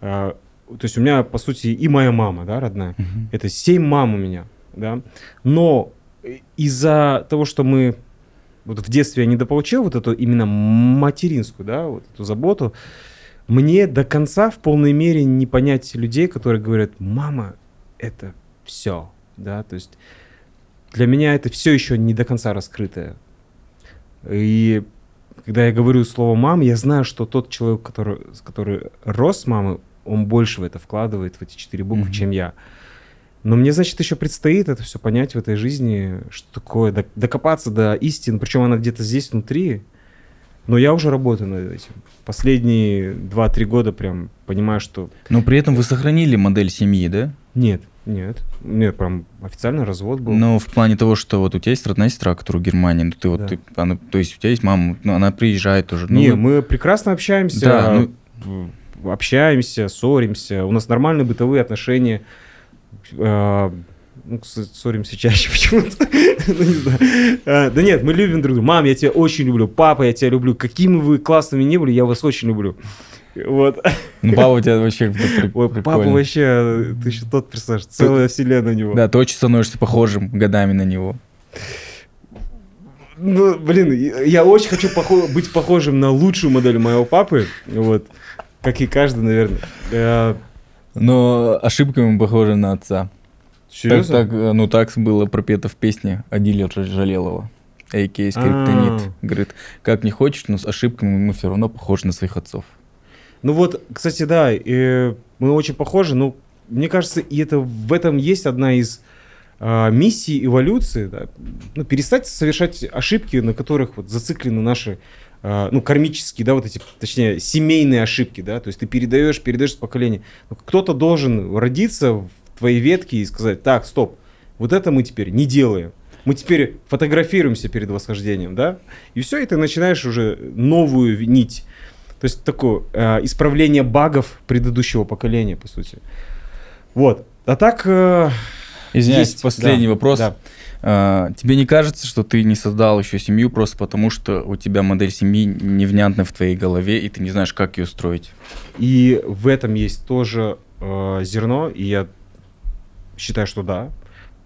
Speaker 2: а, то есть у меня, по сути, и моя мама, да, родная.
Speaker 3: Мгм.
Speaker 2: Это семь мам у меня, да. Но э, из-за того, что мы вот в детстве я недополучил вот эту именно материнскую, да, вот эту заботу, мне до конца в полной мере не понять людей, которые говорят, мама, это все, да, то есть для меня это все еще не до конца раскрытое. И когда я говорю слово мам, я знаю, что тот человек, который, который рос с мамой, он больше в это вкладывает, в эти четыре буквы,
Speaker 3: Мгм.
Speaker 2: чем я. Но мне, значит, еще предстоит это все понять в этой жизни, что такое, док- докопаться до истины, причем она где-то здесь внутри. Но я уже работаю над этим. Последние 2-3 года прям понимаю, что
Speaker 3: Но при этом вы сохранили модель семьи, да?
Speaker 2: нет, нет. Нет, прям официальный развод был.
Speaker 3: Но в плане того, что вот у тебя есть родная сестра, которая в Германии, ну ты вот,
Speaker 2: Да.
Speaker 3: ты- она, то есть у тебя есть мама, ну, она приезжает тоже. ну,
Speaker 2: Не,
Speaker 3: вы-
Speaker 2: мы прекрасно общаемся,
Speaker 3: Да, ну-
Speaker 2: общаемся, ссоримся. У нас нормальные бытовые отношения. А, ну, ссоримся чаще [LAUGHS] почему-то. Ну, не знаю. А, Да нет, мы любим друг друга. Мам, я тебя очень люблю. Папа, я тебя люблю. Какими вы классными не были, я вас очень люблю. Вот.
Speaker 3: Ну, папа у тебя вообще
Speaker 2: Ой, папа вообще, ты еще тот персонаж, целая вселенная у него.
Speaker 3: Да, ты очень становишься похожим годами на него.
Speaker 2: Ну, блин, я очень хочу похо- быть похожим на лучшую модель моего папы. Вот. Как и каждый, наверное. Э,
Speaker 3: Но ошибками похожи на отца. Так,
Speaker 2: Серьезно?
Speaker 3: так, э, ну так было пропето в песне Адиля Жалелова. А.К. Скриптонит.
Speaker 2: А.
Speaker 3: Говорит, как не хочешь, но с ошибками мы все равно похожи на своих отцов.
Speaker 2: Ну вот, кстати, да, э, мы очень похожи, но мне кажется, и это в этом есть одна из а, миссий эволюции, да, ну, перестать совершать ошибки, на которых вот зациклены наши, а, ну, кармические, да, вот эти, точнее, семейные ошибки, да, то есть ты передаешь, передаешь с поколения. Но Кто-то должен родиться в твоей ветке и сказать, так, стоп, вот это мы теперь не делаем. Мы теперь фотографируемся перед восхождением, да, и все, и ты начинаешь уже новую нить. То есть такое э, исправление багов предыдущего поколения, по сути. Вот. А так... э,
Speaker 3: Извиняюсь,
Speaker 2: есть,
Speaker 3: последний
Speaker 2: да,
Speaker 3: вопрос.
Speaker 2: да.
Speaker 3: А, тебе не кажется, что ты не создал еще семью просто потому, что у тебя модель семьи невнятна в твоей голове, и ты не знаешь, как ее строить?
Speaker 2: И в этом есть тоже э, зерно, и я считаю, что да.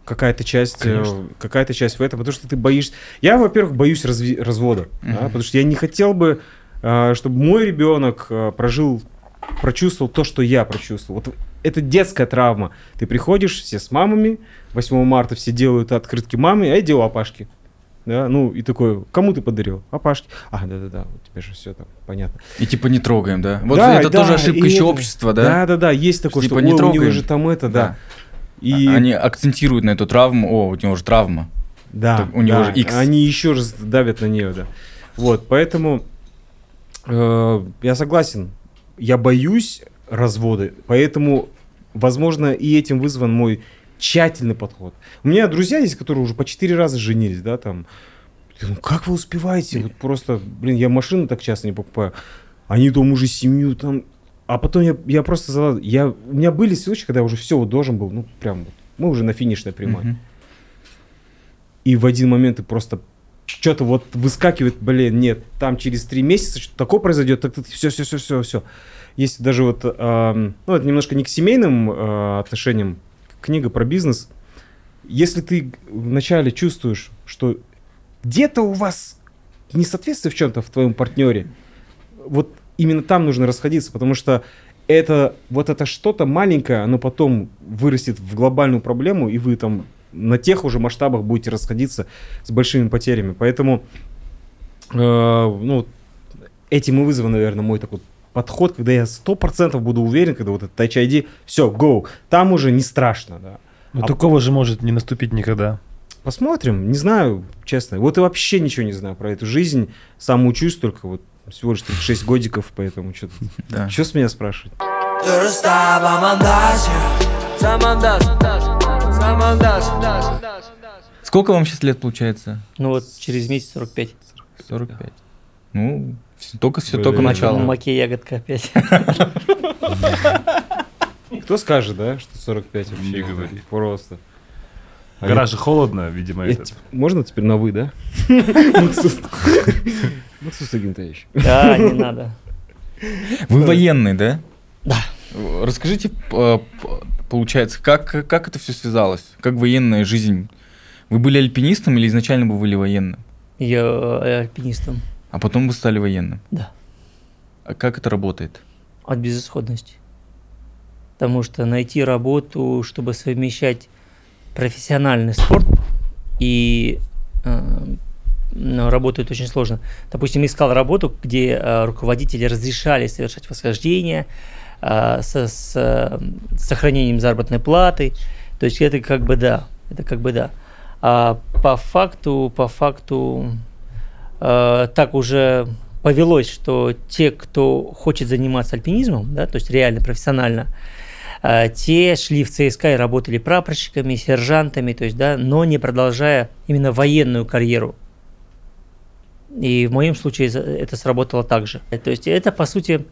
Speaker 2: Какая-то часть, э,
Speaker 1: Конечно.
Speaker 2: какая-то часть в этом, потому что ты боишься. Я, во-первых, боюсь разви- развода, да,
Speaker 3: Мгм.
Speaker 2: потому что я не хотел бы, э, чтобы мой ребенок э, прожил, прочувствовал то, что я прочувствовал. Вот это детская травма. Ты приходишь, все с мамами, 8 марта все делают открытки маме, а я делаю опашки. Да, ну и такой, кому ты подарил? Опашки. А, да-да-да, у тебя же все там понятно.
Speaker 3: И типа не трогаем, да? Вот
Speaker 2: Да,
Speaker 3: это
Speaker 2: да,
Speaker 3: тоже ошибка еще
Speaker 2: это-
Speaker 3: общества, да?
Speaker 2: Да, да, да, есть такое,
Speaker 3: Типа
Speaker 2: что
Speaker 3: не
Speaker 2: «Ой, у него
Speaker 3: трогаем».
Speaker 2: же там это, да. И
Speaker 3: А- Они акцентируют на эту травму, о, у него же травма.
Speaker 2: да,
Speaker 3: так у него
Speaker 2: да,
Speaker 3: же X.
Speaker 2: Они еще раз давят на нее, да. Вот, поэтому я согласен. Я боюсь развода, поэтому, возможно, и этим вызван мой тщательный подход. У меня друзья есть, которые уже по четыре раза женились, да, там. Ну, как вы успеваете? Вот просто, блин, я машину так часто не покупаю. Они там уже семью там... А потом я, я просто... зала- Я, у меня были случаи, когда я уже все вот должен был, ну, прям вот. Мы уже на финишной прямой.
Speaker 3: Мгм.
Speaker 2: И в один момент ты просто что-то вот выскакивает, блин, нет, там через три месяца что-то такое произойдет, так все, все, все, все, все. Есть даже вот, ам, ну, это немножко не к семейным а, отношениям, книга про бизнес. Если ты вначале чувствуешь, что где-то у вас несоответствие в чем-то в твоем партнере, вот именно там нужно расходиться, потому что это вот это что-то маленькое, оно потом вырастет в глобальную проблему, и вы там на тех уже масштабах будете расходиться с большими потерями. Поэтому, э, ну, этим и вызван, наверное, мой такой подход, когда я сто процентов буду уверен, когда вот этот Touch ID, все, go, там уже не страшно, да.
Speaker 1: Но
Speaker 2: А-
Speaker 1: такого же может не наступить никогда.
Speaker 2: Посмотрим, не знаю, честно. Вот и вообще ничего не знаю про эту жизнь. Сам учусь только вот всего лишь 36 годиков, поэтому что [LAUGHS]
Speaker 3: Да.
Speaker 2: Что с меня спрашивать?
Speaker 3: Сколько вам сейчас лет получается?
Speaker 4: Ну вот через месяц 45.
Speaker 3: 45. Ну, всё- только все,
Speaker 2: Блин.
Speaker 3: только начало.
Speaker 4: Маке ягодка опять. [LAUGHS]
Speaker 2: Кто скажет, да, что 45 вообще?
Speaker 1: Не
Speaker 2: это
Speaker 1: говори.
Speaker 2: Просто. А я-
Speaker 1: гараже холодно, видимо,
Speaker 2: я
Speaker 1: этот.
Speaker 2: теп- Можно теперь на вы, да? [LAUGHS] Максус Агентович.
Speaker 4: Да, не надо.
Speaker 3: Вы военный, да?
Speaker 4: Да.
Speaker 3: Расскажите, п- получается, как, как это все связалось? Как военная жизнь? Вы были альпинистом или изначально вы были военным?
Speaker 4: Я э, альпинистом.
Speaker 3: А потом вы стали военным?
Speaker 4: Да.
Speaker 3: А как это работает?
Speaker 4: От безысходности. Потому что найти работу, чтобы совмещать профессиональный спорт и э, ну, работает очень сложно. Допустим, искал работу, где э, руководители разрешали совершать восхождение э, со, с э, сохранением заработной платы. То есть это как бы да, это как бы да. А по факту, по факту э, так уже повелось, что те, кто хочет заниматься альпинизмом, да, то есть реально профессионально, э, те шли в ЦСКА и работали прапорщиками, сержантами, то есть, да, но не продолжая именно военную карьеру. И в моем случае это сработало так же. То есть это, по сути,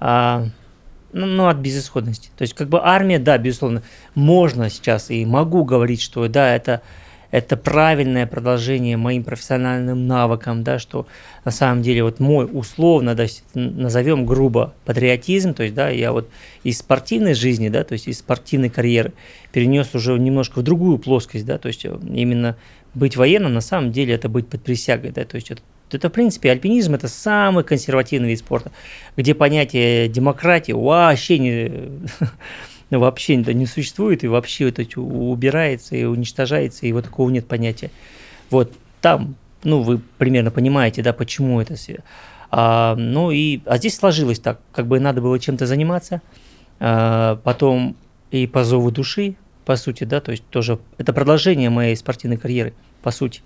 Speaker 4: а, ну, ну, от безысходности. То есть как бы армия, да, безусловно, можно сейчас и могу говорить, что да, это, это правильное продолжение моим профессиональным навыкам, да, что на самом деле вот мой условно, да, назовем грубо патриотизм, то есть, да, я вот из спортивной жизни, да, то есть из спортивной карьеры перенес уже немножко в другую плоскость, да, то есть э, именно быть военным на самом деле это быть под присягой, да, то есть это, это в принципе альпинизм это самый консервативный вид спорта, где понятие демократии вообще не [LAUGHS] вообще не, существует и вообще это убирается и уничтожается и вот такого нет понятия. Вот там, ну вы примерно понимаете, да, почему это все. А, ну и, а здесь сложилось так, как бы надо было чем-то заниматься, а, потом и по зову души, по сути, да, то есть тоже это продолжение моей спортивной карьеры, по сути.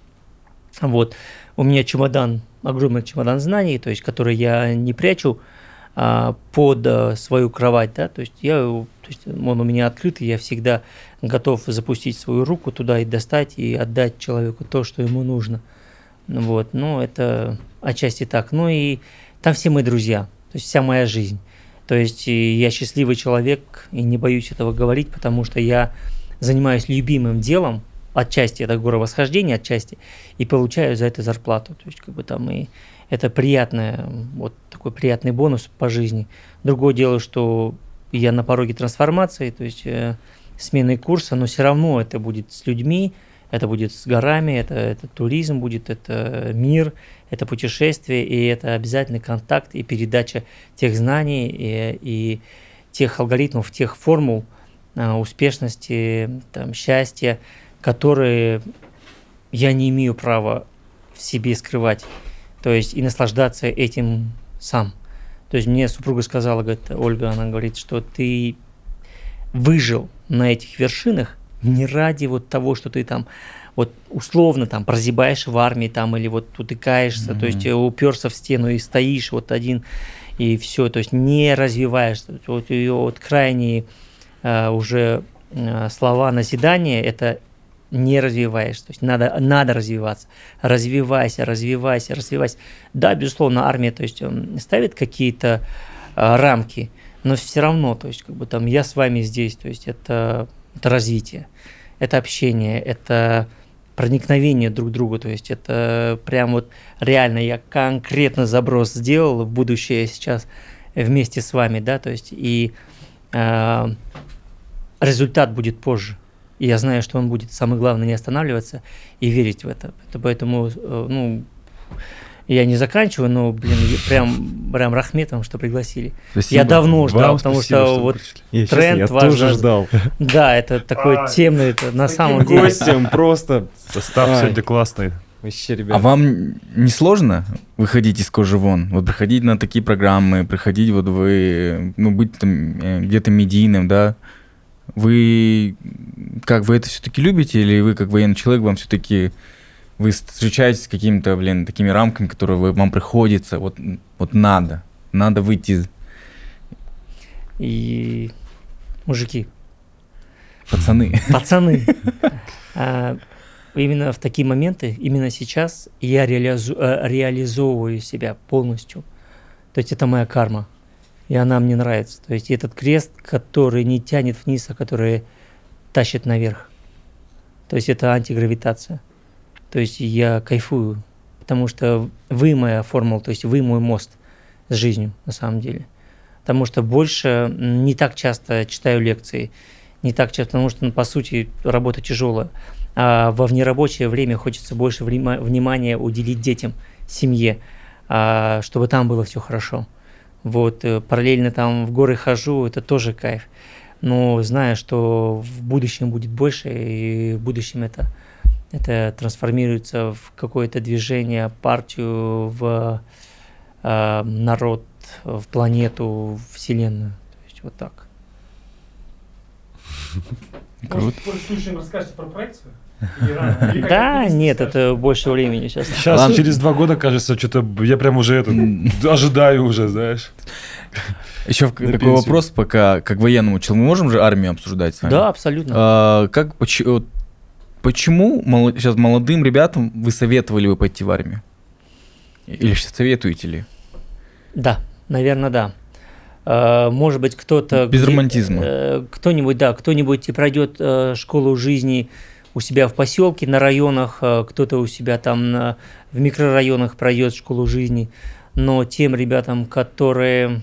Speaker 4: Вот, у меня чемодан, огромный чемодан знаний, то есть, который я не прячу а, под а, свою кровать, да, то есть я, то есть он у меня открытый, я всегда готов запустить свою руку туда и достать и отдать человеку то, что ему нужно. Ну Вот, ну это отчасти так. Ну и там все мои друзья, то есть вся моя жизнь. То есть я счастливый человек и не боюсь этого говорить, потому что я занимаюсь любимым делом, отчасти это горовосхождение, отчасти, и получаю за это зарплату. То есть как бы там и это приятное, вот такой приятный бонус по жизни. Другое дело, что я на пороге трансформации, то есть э, смены курса, но все равно это будет с людьми, это будет с горами, это, это туризм будет, это мир, это путешествие, и это обязательный контакт и передача тех знаний и, и тех алгоритмов, тех формул а, успешности, там, счастья, которые я не имею права в себе скрывать. То есть и наслаждаться этим сам. То есть мне супруга сказала, говорит, Ольга, она говорит, что ты выжил на этих вершинах не ради вот того, что ты там вот условно там прозябаешь в армии там или вот утыкаешься, то есть уперся в стену и стоишь вот один и все, то есть не развиваешься. Вот ее вот крайние э, уже э, слова назидания это не развиваешься, то есть надо, надо развиваться, развивайся, развивайся, развивайся. Да, безусловно, армия, то есть м, ставит какие-то а, рамки, но все равно, то есть как бы там я с вами здесь, то есть это, это развитие, это общение, это проникновение друг к другу, то есть это прям вот реально я конкретно заброс сделал в будущее сейчас вместе с вами, да, то есть и а, результат будет позже. И я знаю, что он будет. Самое главное не останавливаться и верить в это. Это Поэтому, э, ну, я не заканчиваю, но, блин, прям, прям рахметом, что пригласили.
Speaker 3: Спасибо.
Speaker 4: Я давно ждал,
Speaker 1: Вам
Speaker 4: потому
Speaker 1: спасибо,
Speaker 4: что
Speaker 1: вы
Speaker 4: вот
Speaker 1: пришли.
Speaker 2: Я, честно,
Speaker 4: тренд
Speaker 2: я
Speaker 4: ваш
Speaker 2: тоже ждал.
Speaker 4: да, это такой
Speaker 1: А,
Speaker 4: темный, это на самом деле.
Speaker 2: Гостем [LAUGHS] просто
Speaker 1: Состав
Speaker 2: Ай.
Speaker 1: сегодня классный.
Speaker 2: вообще, ребят.
Speaker 3: А вам не сложно выходить из кожи вон? Вот приходить на такие программы, приходить вот вы, ну, быть там э, где-то медийным, да? Вы как, вы это все-таки любите или вы как военный человек, вам все-таки вы встречаетесь с какими-то, блин, такими рамками, которые вы, вам приходится, вот, вот надо, надо выйти,
Speaker 4: И мужики,
Speaker 3: пацаны.
Speaker 4: пацаны, [LAUGHS] а, именно в такие моменты, именно сейчас я реализу- э, реализовываю себя полностью. То есть это моя карма, и она мне нравится. То есть этот крест, который не тянет вниз, а который тащит наверх. То есть это антигравитация. То есть я кайфую, потому что вы моя формула, то есть вы мой мост с жизнью на самом деле. Потому что больше не так часто читаю лекции, не так часто, потому что, ну, по сути, работа тяжелая. А во внерабочее время хочется больше внима- внимания уделить детям, семье, а, чтобы там было все хорошо. Вот, э, параллельно там в горы хожу, это тоже кайф. Но знаю, что в будущем будет больше, и в будущем это, это трансформируется в какое-то движение, партию, в э, народ, в планету, в Вселенную. То есть вот так. [LAUGHS]
Speaker 3: Круто.
Speaker 1: расскажете про проекцию?
Speaker 4: Да, нет, это больше времени сейчас.
Speaker 1: Сейчас,
Speaker 3: Ладно.
Speaker 1: через два года, кажется, что-то я прям уже это ожидаю уже, знаешь.
Speaker 3: Еще такой
Speaker 1: пенсию.
Speaker 3: вопрос, пока как военному человеку. Мы можем же армию обсуждать с вами?
Speaker 4: Да, абсолютно.
Speaker 3: А, как, поч- вот почему сейчас молодым ребятам вы советовали бы пойти в армию? Или сейчас советуете ли?
Speaker 4: Да, наверное, да. Э, Может быть, кто-то...
Speaker 3: Без
Speaker 4: где-
Speaker 3: романтизма.
Speaker 4: э, Кто-нибудь, да, кто-нибудь и пройдет э, школу жизни у себя в поселке, на районах, э, кто-то у себя там на- в микрорайонах пройдет школу жизни. Но тем ребятам, которые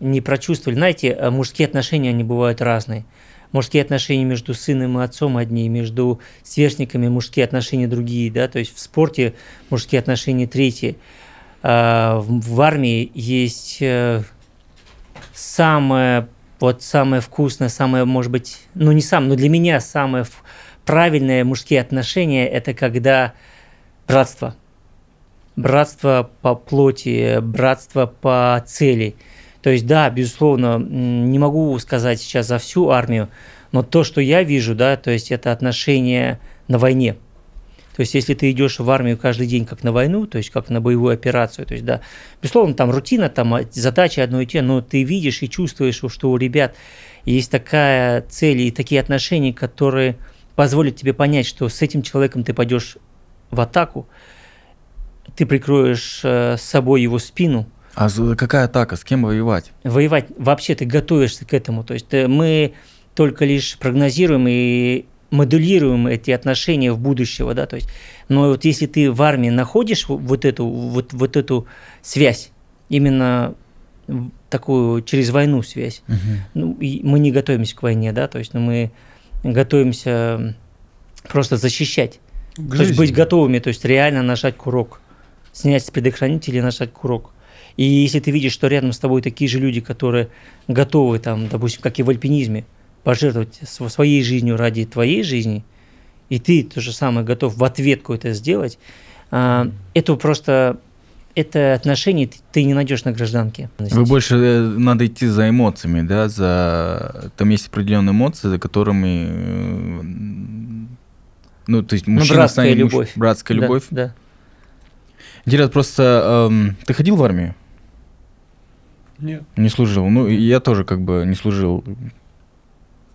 Speaker 4: не прочувствовали, знаете, э, мужские отношения, они бывают разные. Мужские отношения между сыном и отцом одни, между сверстниками мужские отношения другие, да, то есть в спорте мужские отношения третьи. А, в, армии есть э, самое, вот самое вкусное, самое, может быть, ну не сам, но для меня самое правильное мужские отношения – это когда братство. Братство по плоти, братство по цели. То есть, да, безусловно, не могу сказать сейчас за всю армию, но то, что я вижу, да, то есть это отношения на войне. То есть, если ты идешь в армию каждый день как на войну, то есть как на боевую операцию, то есть, да, безусловно, там рутина, там задачи одно и те, но ты видишь и чувствуешь, что у ребят есть такая цель и такие отношения, которые позволят тебе понять, что с этим человеком ты пойдешь в атаку, ты прикроешь э, с собой его спину,
Speaker 3: А какая атака? С кем воевать?
Speaker 4: воевать вообще ты готовишься к этому. То есть э, мы только лишь прогнозируем и моделируем эти отношения в будущего, да, то есть, но вот если ты в армии находишь вот эту, вот, вот эту связь, именно такую через войну связь, ну, и мы не готовимся к войне, да, то есть, ну, мы готовимся просто защищать, то есть быть готовыми, то есть реально нажать курок, снять с предохранителя и нажать курок. И если ты видишь, что рядом с тобой такие же люди, которые готовы, там, допустим, как и в альпинизме, пожертвовать св- своей жизнью ради твоей жизни, и ты то же самое готов в ответку это сделать, а, это просто это отношение ты, не найдешь на гражданке.
Speaker 3: Вы больше э, надо идти за эмоциями, да, за там есть определенные эмоции, за которыми, э, ну то есть
Speaker 4: Ну,
Speaker 3: мужчина
Speaker 4: братская
Speaker 3: станет муж-
Speaker 4: любовь.
Speaker 3: братская
Speaker 4: Да,
Speaker 3: любовь.
Speaker 4: Да.
Speaker 3: Интересно, просто эм, ты ходил в армию?
Speaker 1: Нет.
Speaker 3: Не служил. Ну и я тоже как бы не служил,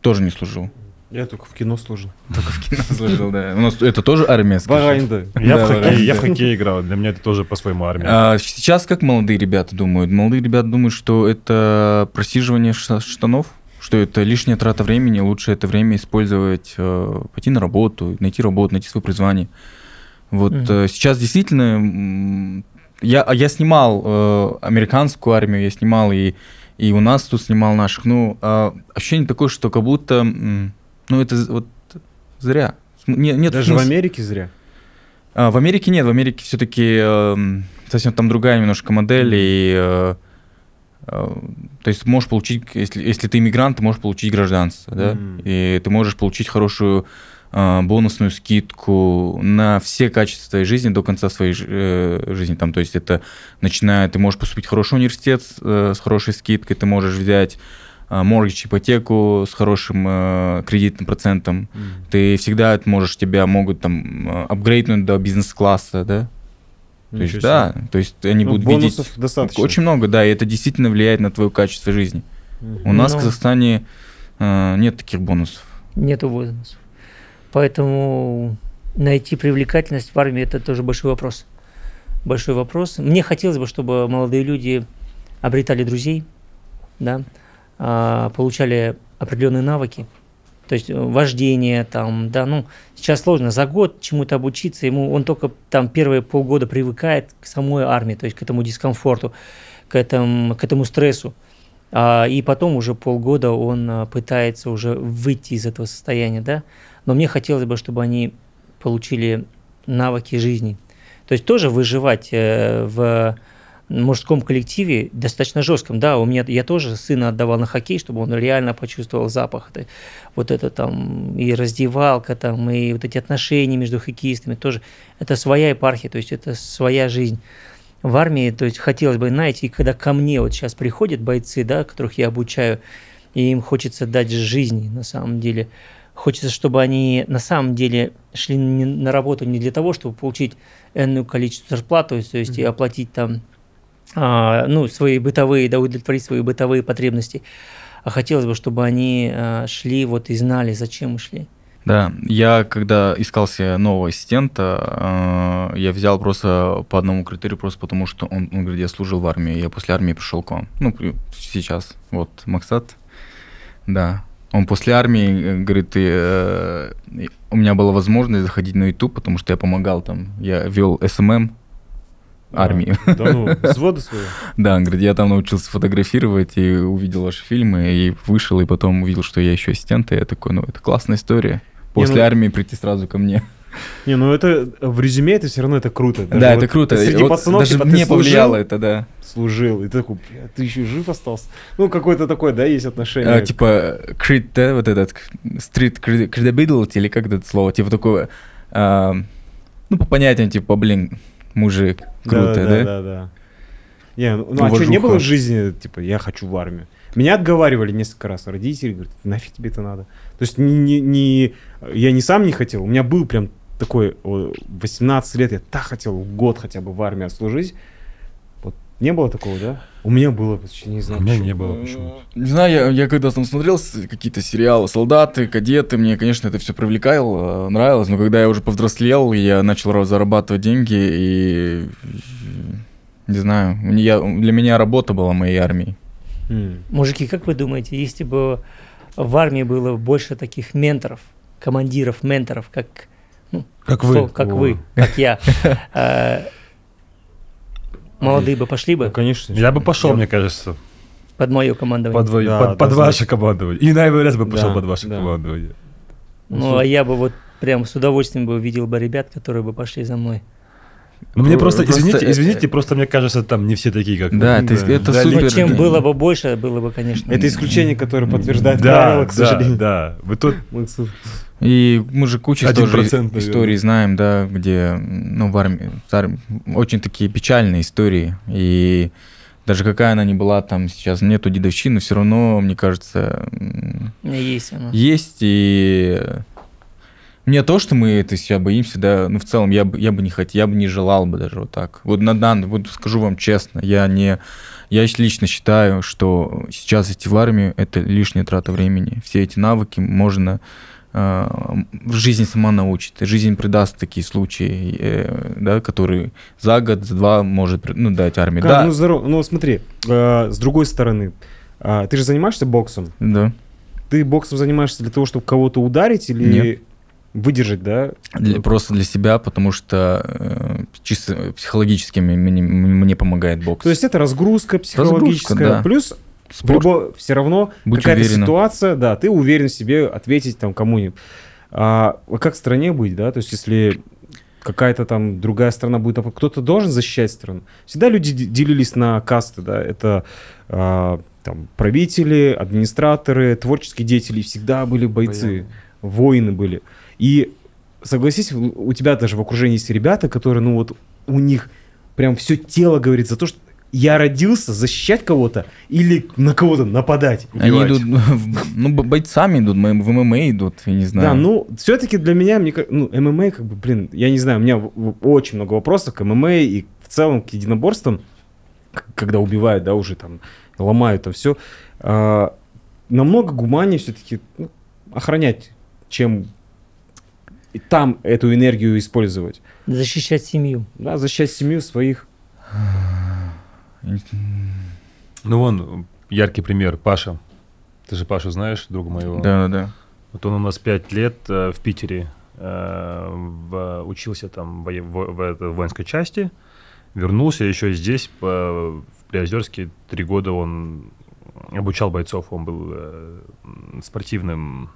Speaker 3: тоже не служил.
Speaker 2: Я только в кино служил.
Speaker 3: Только в кино служил, да. У нас это тоже армия. скажи.
Speaker 1: Я,
Speaker 3: Да,
Speaker 1: в хоккей, я в хоккей играл, для меня это тоже по-своему армия.
Speaker 3: А сейчас как молодые ребята думают? Молодые ребята думают, что это просиживание штанов, что это лишняя трата времени, лучше это время использовать, э, пойти на работу, найти работу, найти свое призвание. Вот э, сейчас действительно я, а я снимал э, американскую армию, я снимал и, и у нас тут снимал наших. Ну, а ощущение такое, что как будто, м, ну это вот зря. Не- нет
Speaker 2: Даже в
Speaker 3: смысла.
Speaker 2: Америке зря.
Speaker 3: А, в Америке нет, в Америке все-таки совсем там другая немножко модель, и э, э, то есть можешь получить, если, если ты иммигрант, ты можешь получить гражданство, да,
Speaker 2: Мгм.
Speaker 3: и ты можешь получить хорошую э, бонусную скидку на все качества твоей жизни до конца своей э, жизни, там, то есть это начиная, ты можешь поступить в хороший университет э, с хорошей скидкой, ты можешь взять моргич ипотеку с хорошим э, кредитным процентом, ты всегда это можешь, тебя могут там э, апгрейднуть до бизнес-класса, да? То есть, да, то есть они
Speaker 2: Ну,
Speaker 3: будут
Speaker 2: бонусов
Speaker 3: видеть
Speaker 2: достаточно.
Speaker 3: очень много, да, и это действительно влияет на твое качество жизни. У нас в
Speaker 4: Ну.
Speaker 3: Казахстане э, нет таких бонусов.
Speaker 4: Нету возрастов. Поэтому найти привлекательность в армии это тоже большой вопрос. Большой вопрос. Мне хотелось бы, чтобы молодые люди обретали друзей, да, а, получали определенные навыки, то есть э, вождение там, да, ну, сейчас сложно, за год чему-то обучиться, ему, он только там первые полгода привыкает к самой армии, то есть к этому дискомфорту, к этому, к этому стрессу, а, и потом уже полгода он а, пытается уже выйти из этого состояния, да, но мне хотелось бы, чтобы они получили навыки жизни, то есть тоже выживать э, в мужском коллективе достаточно жестком. Да, у меня я тоже сына отдавал на хоккей, чтобы он реально почувствовал запах. Это, вот это там и раздевалка, там, и вот эти отношения между хоккеистами тоже. Это своя епархия, то есть это своя жизнь. В армии, то есть хотелось бы, знаете, и когда ко мне вот сейчас приходят бойцы, да, которых я обучаю, и им хочется дать жизни на самом деле. Хочется, чтобы они на самом деле шли на работу не для того, чтобы получить энную количество зарплату, то есть, есть и оплатить там ну, свои бытовые, да, удовлетворить свои бытовые потребности. А хотелось бы, чтобы они а, шли вот и знали, зачем мы шли.
Speaker 3: Да, я когда искал себе нового ассистента, э, я взял просто по одному критерию, просто потому что он, он говорит, я служил в армии, я после армии пришел к вам. Ну, сейчас, вот, Максат, да. Он после армии, э, говорит, э, и у меня была возможность заходить на YouTube, потому что я помогал там, я вел SMM армии.
Speaker 2: Да ну, взводы свои. [LAUGHS]
Speaker 3: Да, он говорит, я там научился фотографировать и увидел ваши фильмы, и вышел, и потом увидел, что я еще ассистент, и я такой, ну, это классная история. После
Speaker 2: ну-
Speaker 3: армии прийти сразу ко мне.
Speaker 2: Не, ну это в резюме это все равно это круто. Даже
Speaker 3: да,
Speaker 2: вот
Speaker 3: это круто.
Speaker 2: Среди
Speaker 3: Вот
Speaker 2: пацанов
Speaker 3: даже
Speaker 2: типа,
Speaker 3: мне
Speaker 2: служил,
Speaker 3: повлияло это, да.
Speaker 2: служил, и ты такой, «Бля, ты еще жив остался. Ну, какое-то такое, да, есть отношение.
Speaker 3: А, типа, крит, да, вот этот, стрит credibility, или как это слово, типа такое, а, ну, по понятиям, типа, блин, мужик, круто, да?
Speaker 2: Да, да, да. Не, ну, ну, а что, не было в жизни, типа, я хочу в армию? Меня отговаривали несколько раз родители, говорят, нафиг тебе это надо. То есть не, не, не- я не сам не хотел, у меня был прям такой, о, 18 лет, я так хотел год хотя бы в армии отслужить. Не было такого, да? У меня было, почти не
Speaker 1: У
Speaker 2: знаю.
Speaker 1: меня
Speaker 2: почему.
Speaker 1: не было почему-то.
Speaker 3: Не знаю, я, я когда там смотрел какие-то сериалы, солдаты, кадеты, мне, конечно, это все привлекало, э, нравилось, но когда я уже повзрослел, я начал ра- зарабатывать деньги, и, не знаю, я- для меня работа была моей армией.
Speaker 4: Мужики, как вы думаете, если бы в армии было больше таких менторов, командиров, менторов, как,
Speaker 1: Как
Speaker 4: кто-
Speaker 1: вы.
Speaker 4: как
Speaker 2: О.
Speaker 4: вы, как я, [LAUGHS] э, молодые бы пошли
Speaker 2: Ну,
Speaker 4: бы
Speaker 2: конечно.
Speaker 1: Я бы пошел, мне кажется,
Speaker 4: под мое командование?
Speaker 1: под,
Speaker 2: Да,
Speaker 1: под, под
Speaker 2: да,
Speaker 1: ваше командование. И, наверное, бы пошел
Speaker 2: Да,
Speaker 1: под ваше
Speaker 2: да.
Speaker 1: командование.
Speaker 4: Ну, а я бы вот прям с удовольствием бы увидел бы ребят, которые бы пошли за мной.
Speaker 1: Ну, мне
Speaker 3: Просто-
Speaker 1: просто, извините,
Speaker 3: просто,
Speaker 1: извините, просто мне кажется, там не все такие, как
Speaker 3: Да, это, это
Speaker 1: Да,
Speaker 3: супер.
Speaker 4: Но чем
Speaker 3: да.
Speaker 4: было бы больше, было бы, конечно.
Speaker 2: Это исключение, которое подтверждает
Speaker 1: Да,
Speaker 2: правило, к
Speaker 1: да,
Speaker 2: сожалению.
Speaker 1: да. Вы тут.
Speaker 3: И мы же кучу тоже историй знаем, да, где, ну, в армии, в армии очень такие печальные истории. И даже какая она ни была, там сейчас нету дедовщины, все равно, мне кажется,
Speaker 4: есть оно.
Speaker 3: есть. И мне то, что мы это себя боимся, да, ну, в целом, я бы, я бы не хотел, я бы не желал бы даже вот так. Вот на данный, вот скажу вам честно, я не, я лично считаю, что сейчас идти в армию – это лишняя трата времени. Все эти навыки можно жизнь сама научит. Жизнь придаст такие случаи, э, да, которые за год, за два может ну, дать армии. Да,
Speaker 2: Ну, здорово. Ну, смотри, э, с другой стороны, а, ты же занимаешься боксом.
Speaker 3: да.
Speaker 2: Ты боксом занимаешься для того, чтобы кого-то ударить или
Speaker 3: Нет.
Speaker 2: выдержать, да?
Speaker 3: Для- просто для себя, потому что э, чисто психологически мне, мне- мне помогает бокс.
Speaker 2: То есть это разгрузка психологическая,
Speaker 3: да.
Speaker 2: плюс
Speaker 3: Спорт.
Speaker 2: любо- все равно какая-то ситуация, да, ты уверен в себе ответить там кому-нибудь. А как в стране быть, да? То есть если какая-то там другая страна будет, напад- кто-то должен защищать страну. Всегда люди де- делились на касты, да, это а, там правители, администраторы, творческие деятели, всегда были бойцы, воины были. И согласись, у тебя даже в окружении есть ребята, которые, ну вот, у них прям все тело говорит за то, что я родился защищать кого-то или на кого-то нападать.
Speaker 3: Они
Speaker 1: убивать.
Speaker 3: идут, в- ну, бо- бойцами идут, в ММА идут, я не знаю.
Speaker 2: Да, ну, все-таки для меня, мне, ну, ММА, как бы, блин, я не знаю, у меня очень много вопросов к ММА и в целом к единоборствам, когда убивают, да, уже там, ломают там все, намного гуманнее все-таки охранять, чем там эту энергию использовать.
Speaker 4: Защищать семью.
Speaker 2: Да, защищать семью своих. [SIGHS]
Speaker 1: Ну, вон, яркий пример, Паша. Ты же Пашу знаешь, друга моего?
Speaker 3: Да, да, да.
Speaker 1: Вот он у нас пять лет э, в Питере э, в- учился там в, в- в этой воинской части, вернулся еще здесь, по, в Приозерске, три года он обучал бойцов, он был э, спортивным...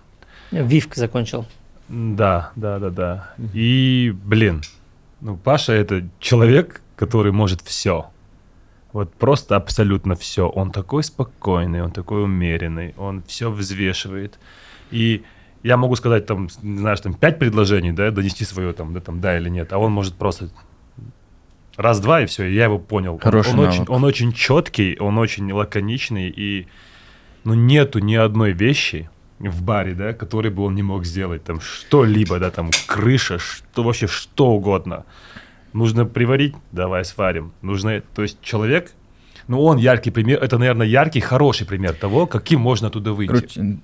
Speaker 4: Вивк закончил.
Speaker 1: Да, да, да, да. И, блин, ну, Паша это человек, который может все. Вот просто абсолютно все. Он такой спокойный, он такой умеренный, он все взвешивает. И я могу сказать, там, знаешь, там, пять предложений, да, донести свое, там, да, там, да или нет, а он может просто раз-два, и все, и я его понял. Он-
Speaker 3: Хороший
Speaker 1: он, очень,
Speaker 3: навык.
Speaker 1: он очень четкий, он очень лаконичный, и, ну, нету ни одной вещи в баре, да, который бы он не мог сделать, там, что-либо, да, там, крыша, что вообще, что угодно. Нужно приварить, давай сварим. Нужно, то есть человек, ну, он яркий пример, это, наверное, яркий, хороший пример того, каким можно оттуда выйти.
Speaker 3: Короче,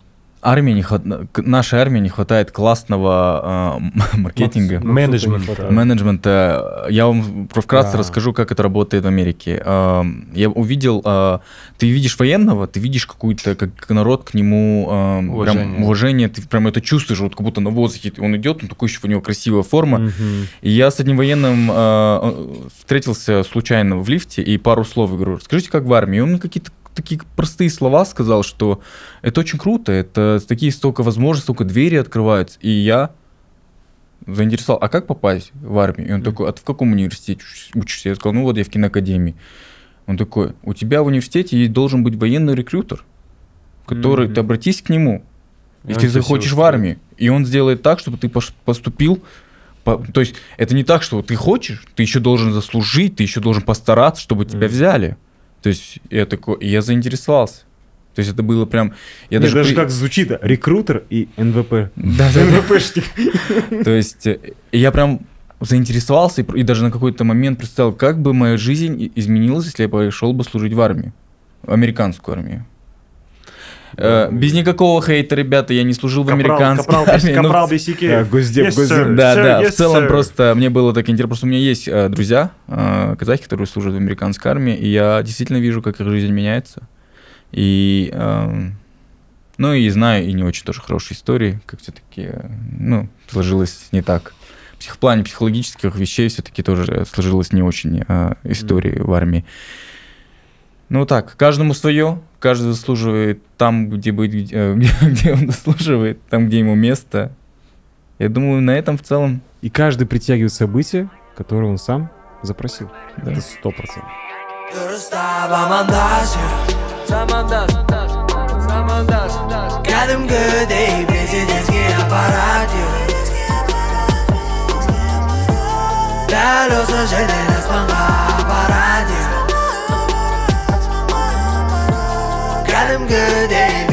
Speaker 3: армии не хват- нашей армии не хватает классного э, [LAUGHS] маркетинга.
Speaker 2: Максута не
Speaker 1: менеджмент,
Speaker 2: хватает.
Speaker 3: менеджмента. Я вам про- вкратце
Speaker 2: Да.
Speaker 3: расскажу, как это работает в Америке. Эм, Я увидел, э, ты видишь военного, ты видишь какую-то, как народ к нему эм, прям
Speaker 1: Уважение.
Speaker 3: уважение, ты прям это чувствуешь, вот как будто на воздухе он идет, он такой еще у него красивая форма.
Speaker 2: Мгм.
Speaker 3: И я с одним военным э, встретился случайно в лифте и пару слов говорю, расскажите, как в армии. И он мне какие-то такие простые слова сказал, что это очень круто, это такие столько возможностей, столько двери открываются. И я заинтересовал, а как попасть в армию? И он такой, а ты в каком университете уч- учишься? Я сказал, ну вот я в киноакадемии. Он такой, у тебя в университете есть- должен быть военный рекрутер, который,
Speaker 2: Мгм.
Speaker 3: ты обратись к нему, если
Speaker 1: тебя
Speaker 3: захочешь в армию. И он сделает так, чтобы ты поступил. по- то есть это не так, что ты хочешь, ты еще должен заслужить, ты еще должен постараться, чтобы тебя
Speaker 2: Мгм.
Speaker 3: взяли. То есть я такой, я заинтересовался. То есть это было прям... Я
Speaker 2: Не, даже
Speaker 3: при-
Speaker 2: как звучит, рекрутер и НВП.
Speaker 3: Да, да.
Speaker 2: НВПшник.
Speaker 3: То есть э, я прям заинтересовался и, и даже на какой-то момент представил, как бы моя жизнь изменилась, если я пошел бы служить в армию, в американскую армию. Э, без никакого хейта, ребята, я не служил в американской армии. ну,
Speaker 1: Капрал [LAUGHS] Бесике.
Speaker 2: Да, Госдеп, Госдеп.
Speaker 3: Да, да, в целом просто мне было так интересно, просто у меня есть э, друзья, э, казахи, которые служат в американской армии, и я действительно вижу, как их жизнь меняется. И, эм, ну и знаю и не очень тоже хорошие истории, как все-таки, ну, сложилось не так. В плане психологических вещей все-таки тоже сложилось не очень э, истории в армии. Ну так, каждому свое, каждый заслуживает там, где быть, э, где, где он заслуживает, там, где ему место. Я думаю, на этом в целом
Speaker 2: И каждый притягивает события, которые он сам запросил.
Speaker 3: Да.
Speaker 2: Это сто процентов.
Speaker 5: My dash,
Speaker 6: Самандаш, Самандаш,
Speaker 5: Got Adam Goodell.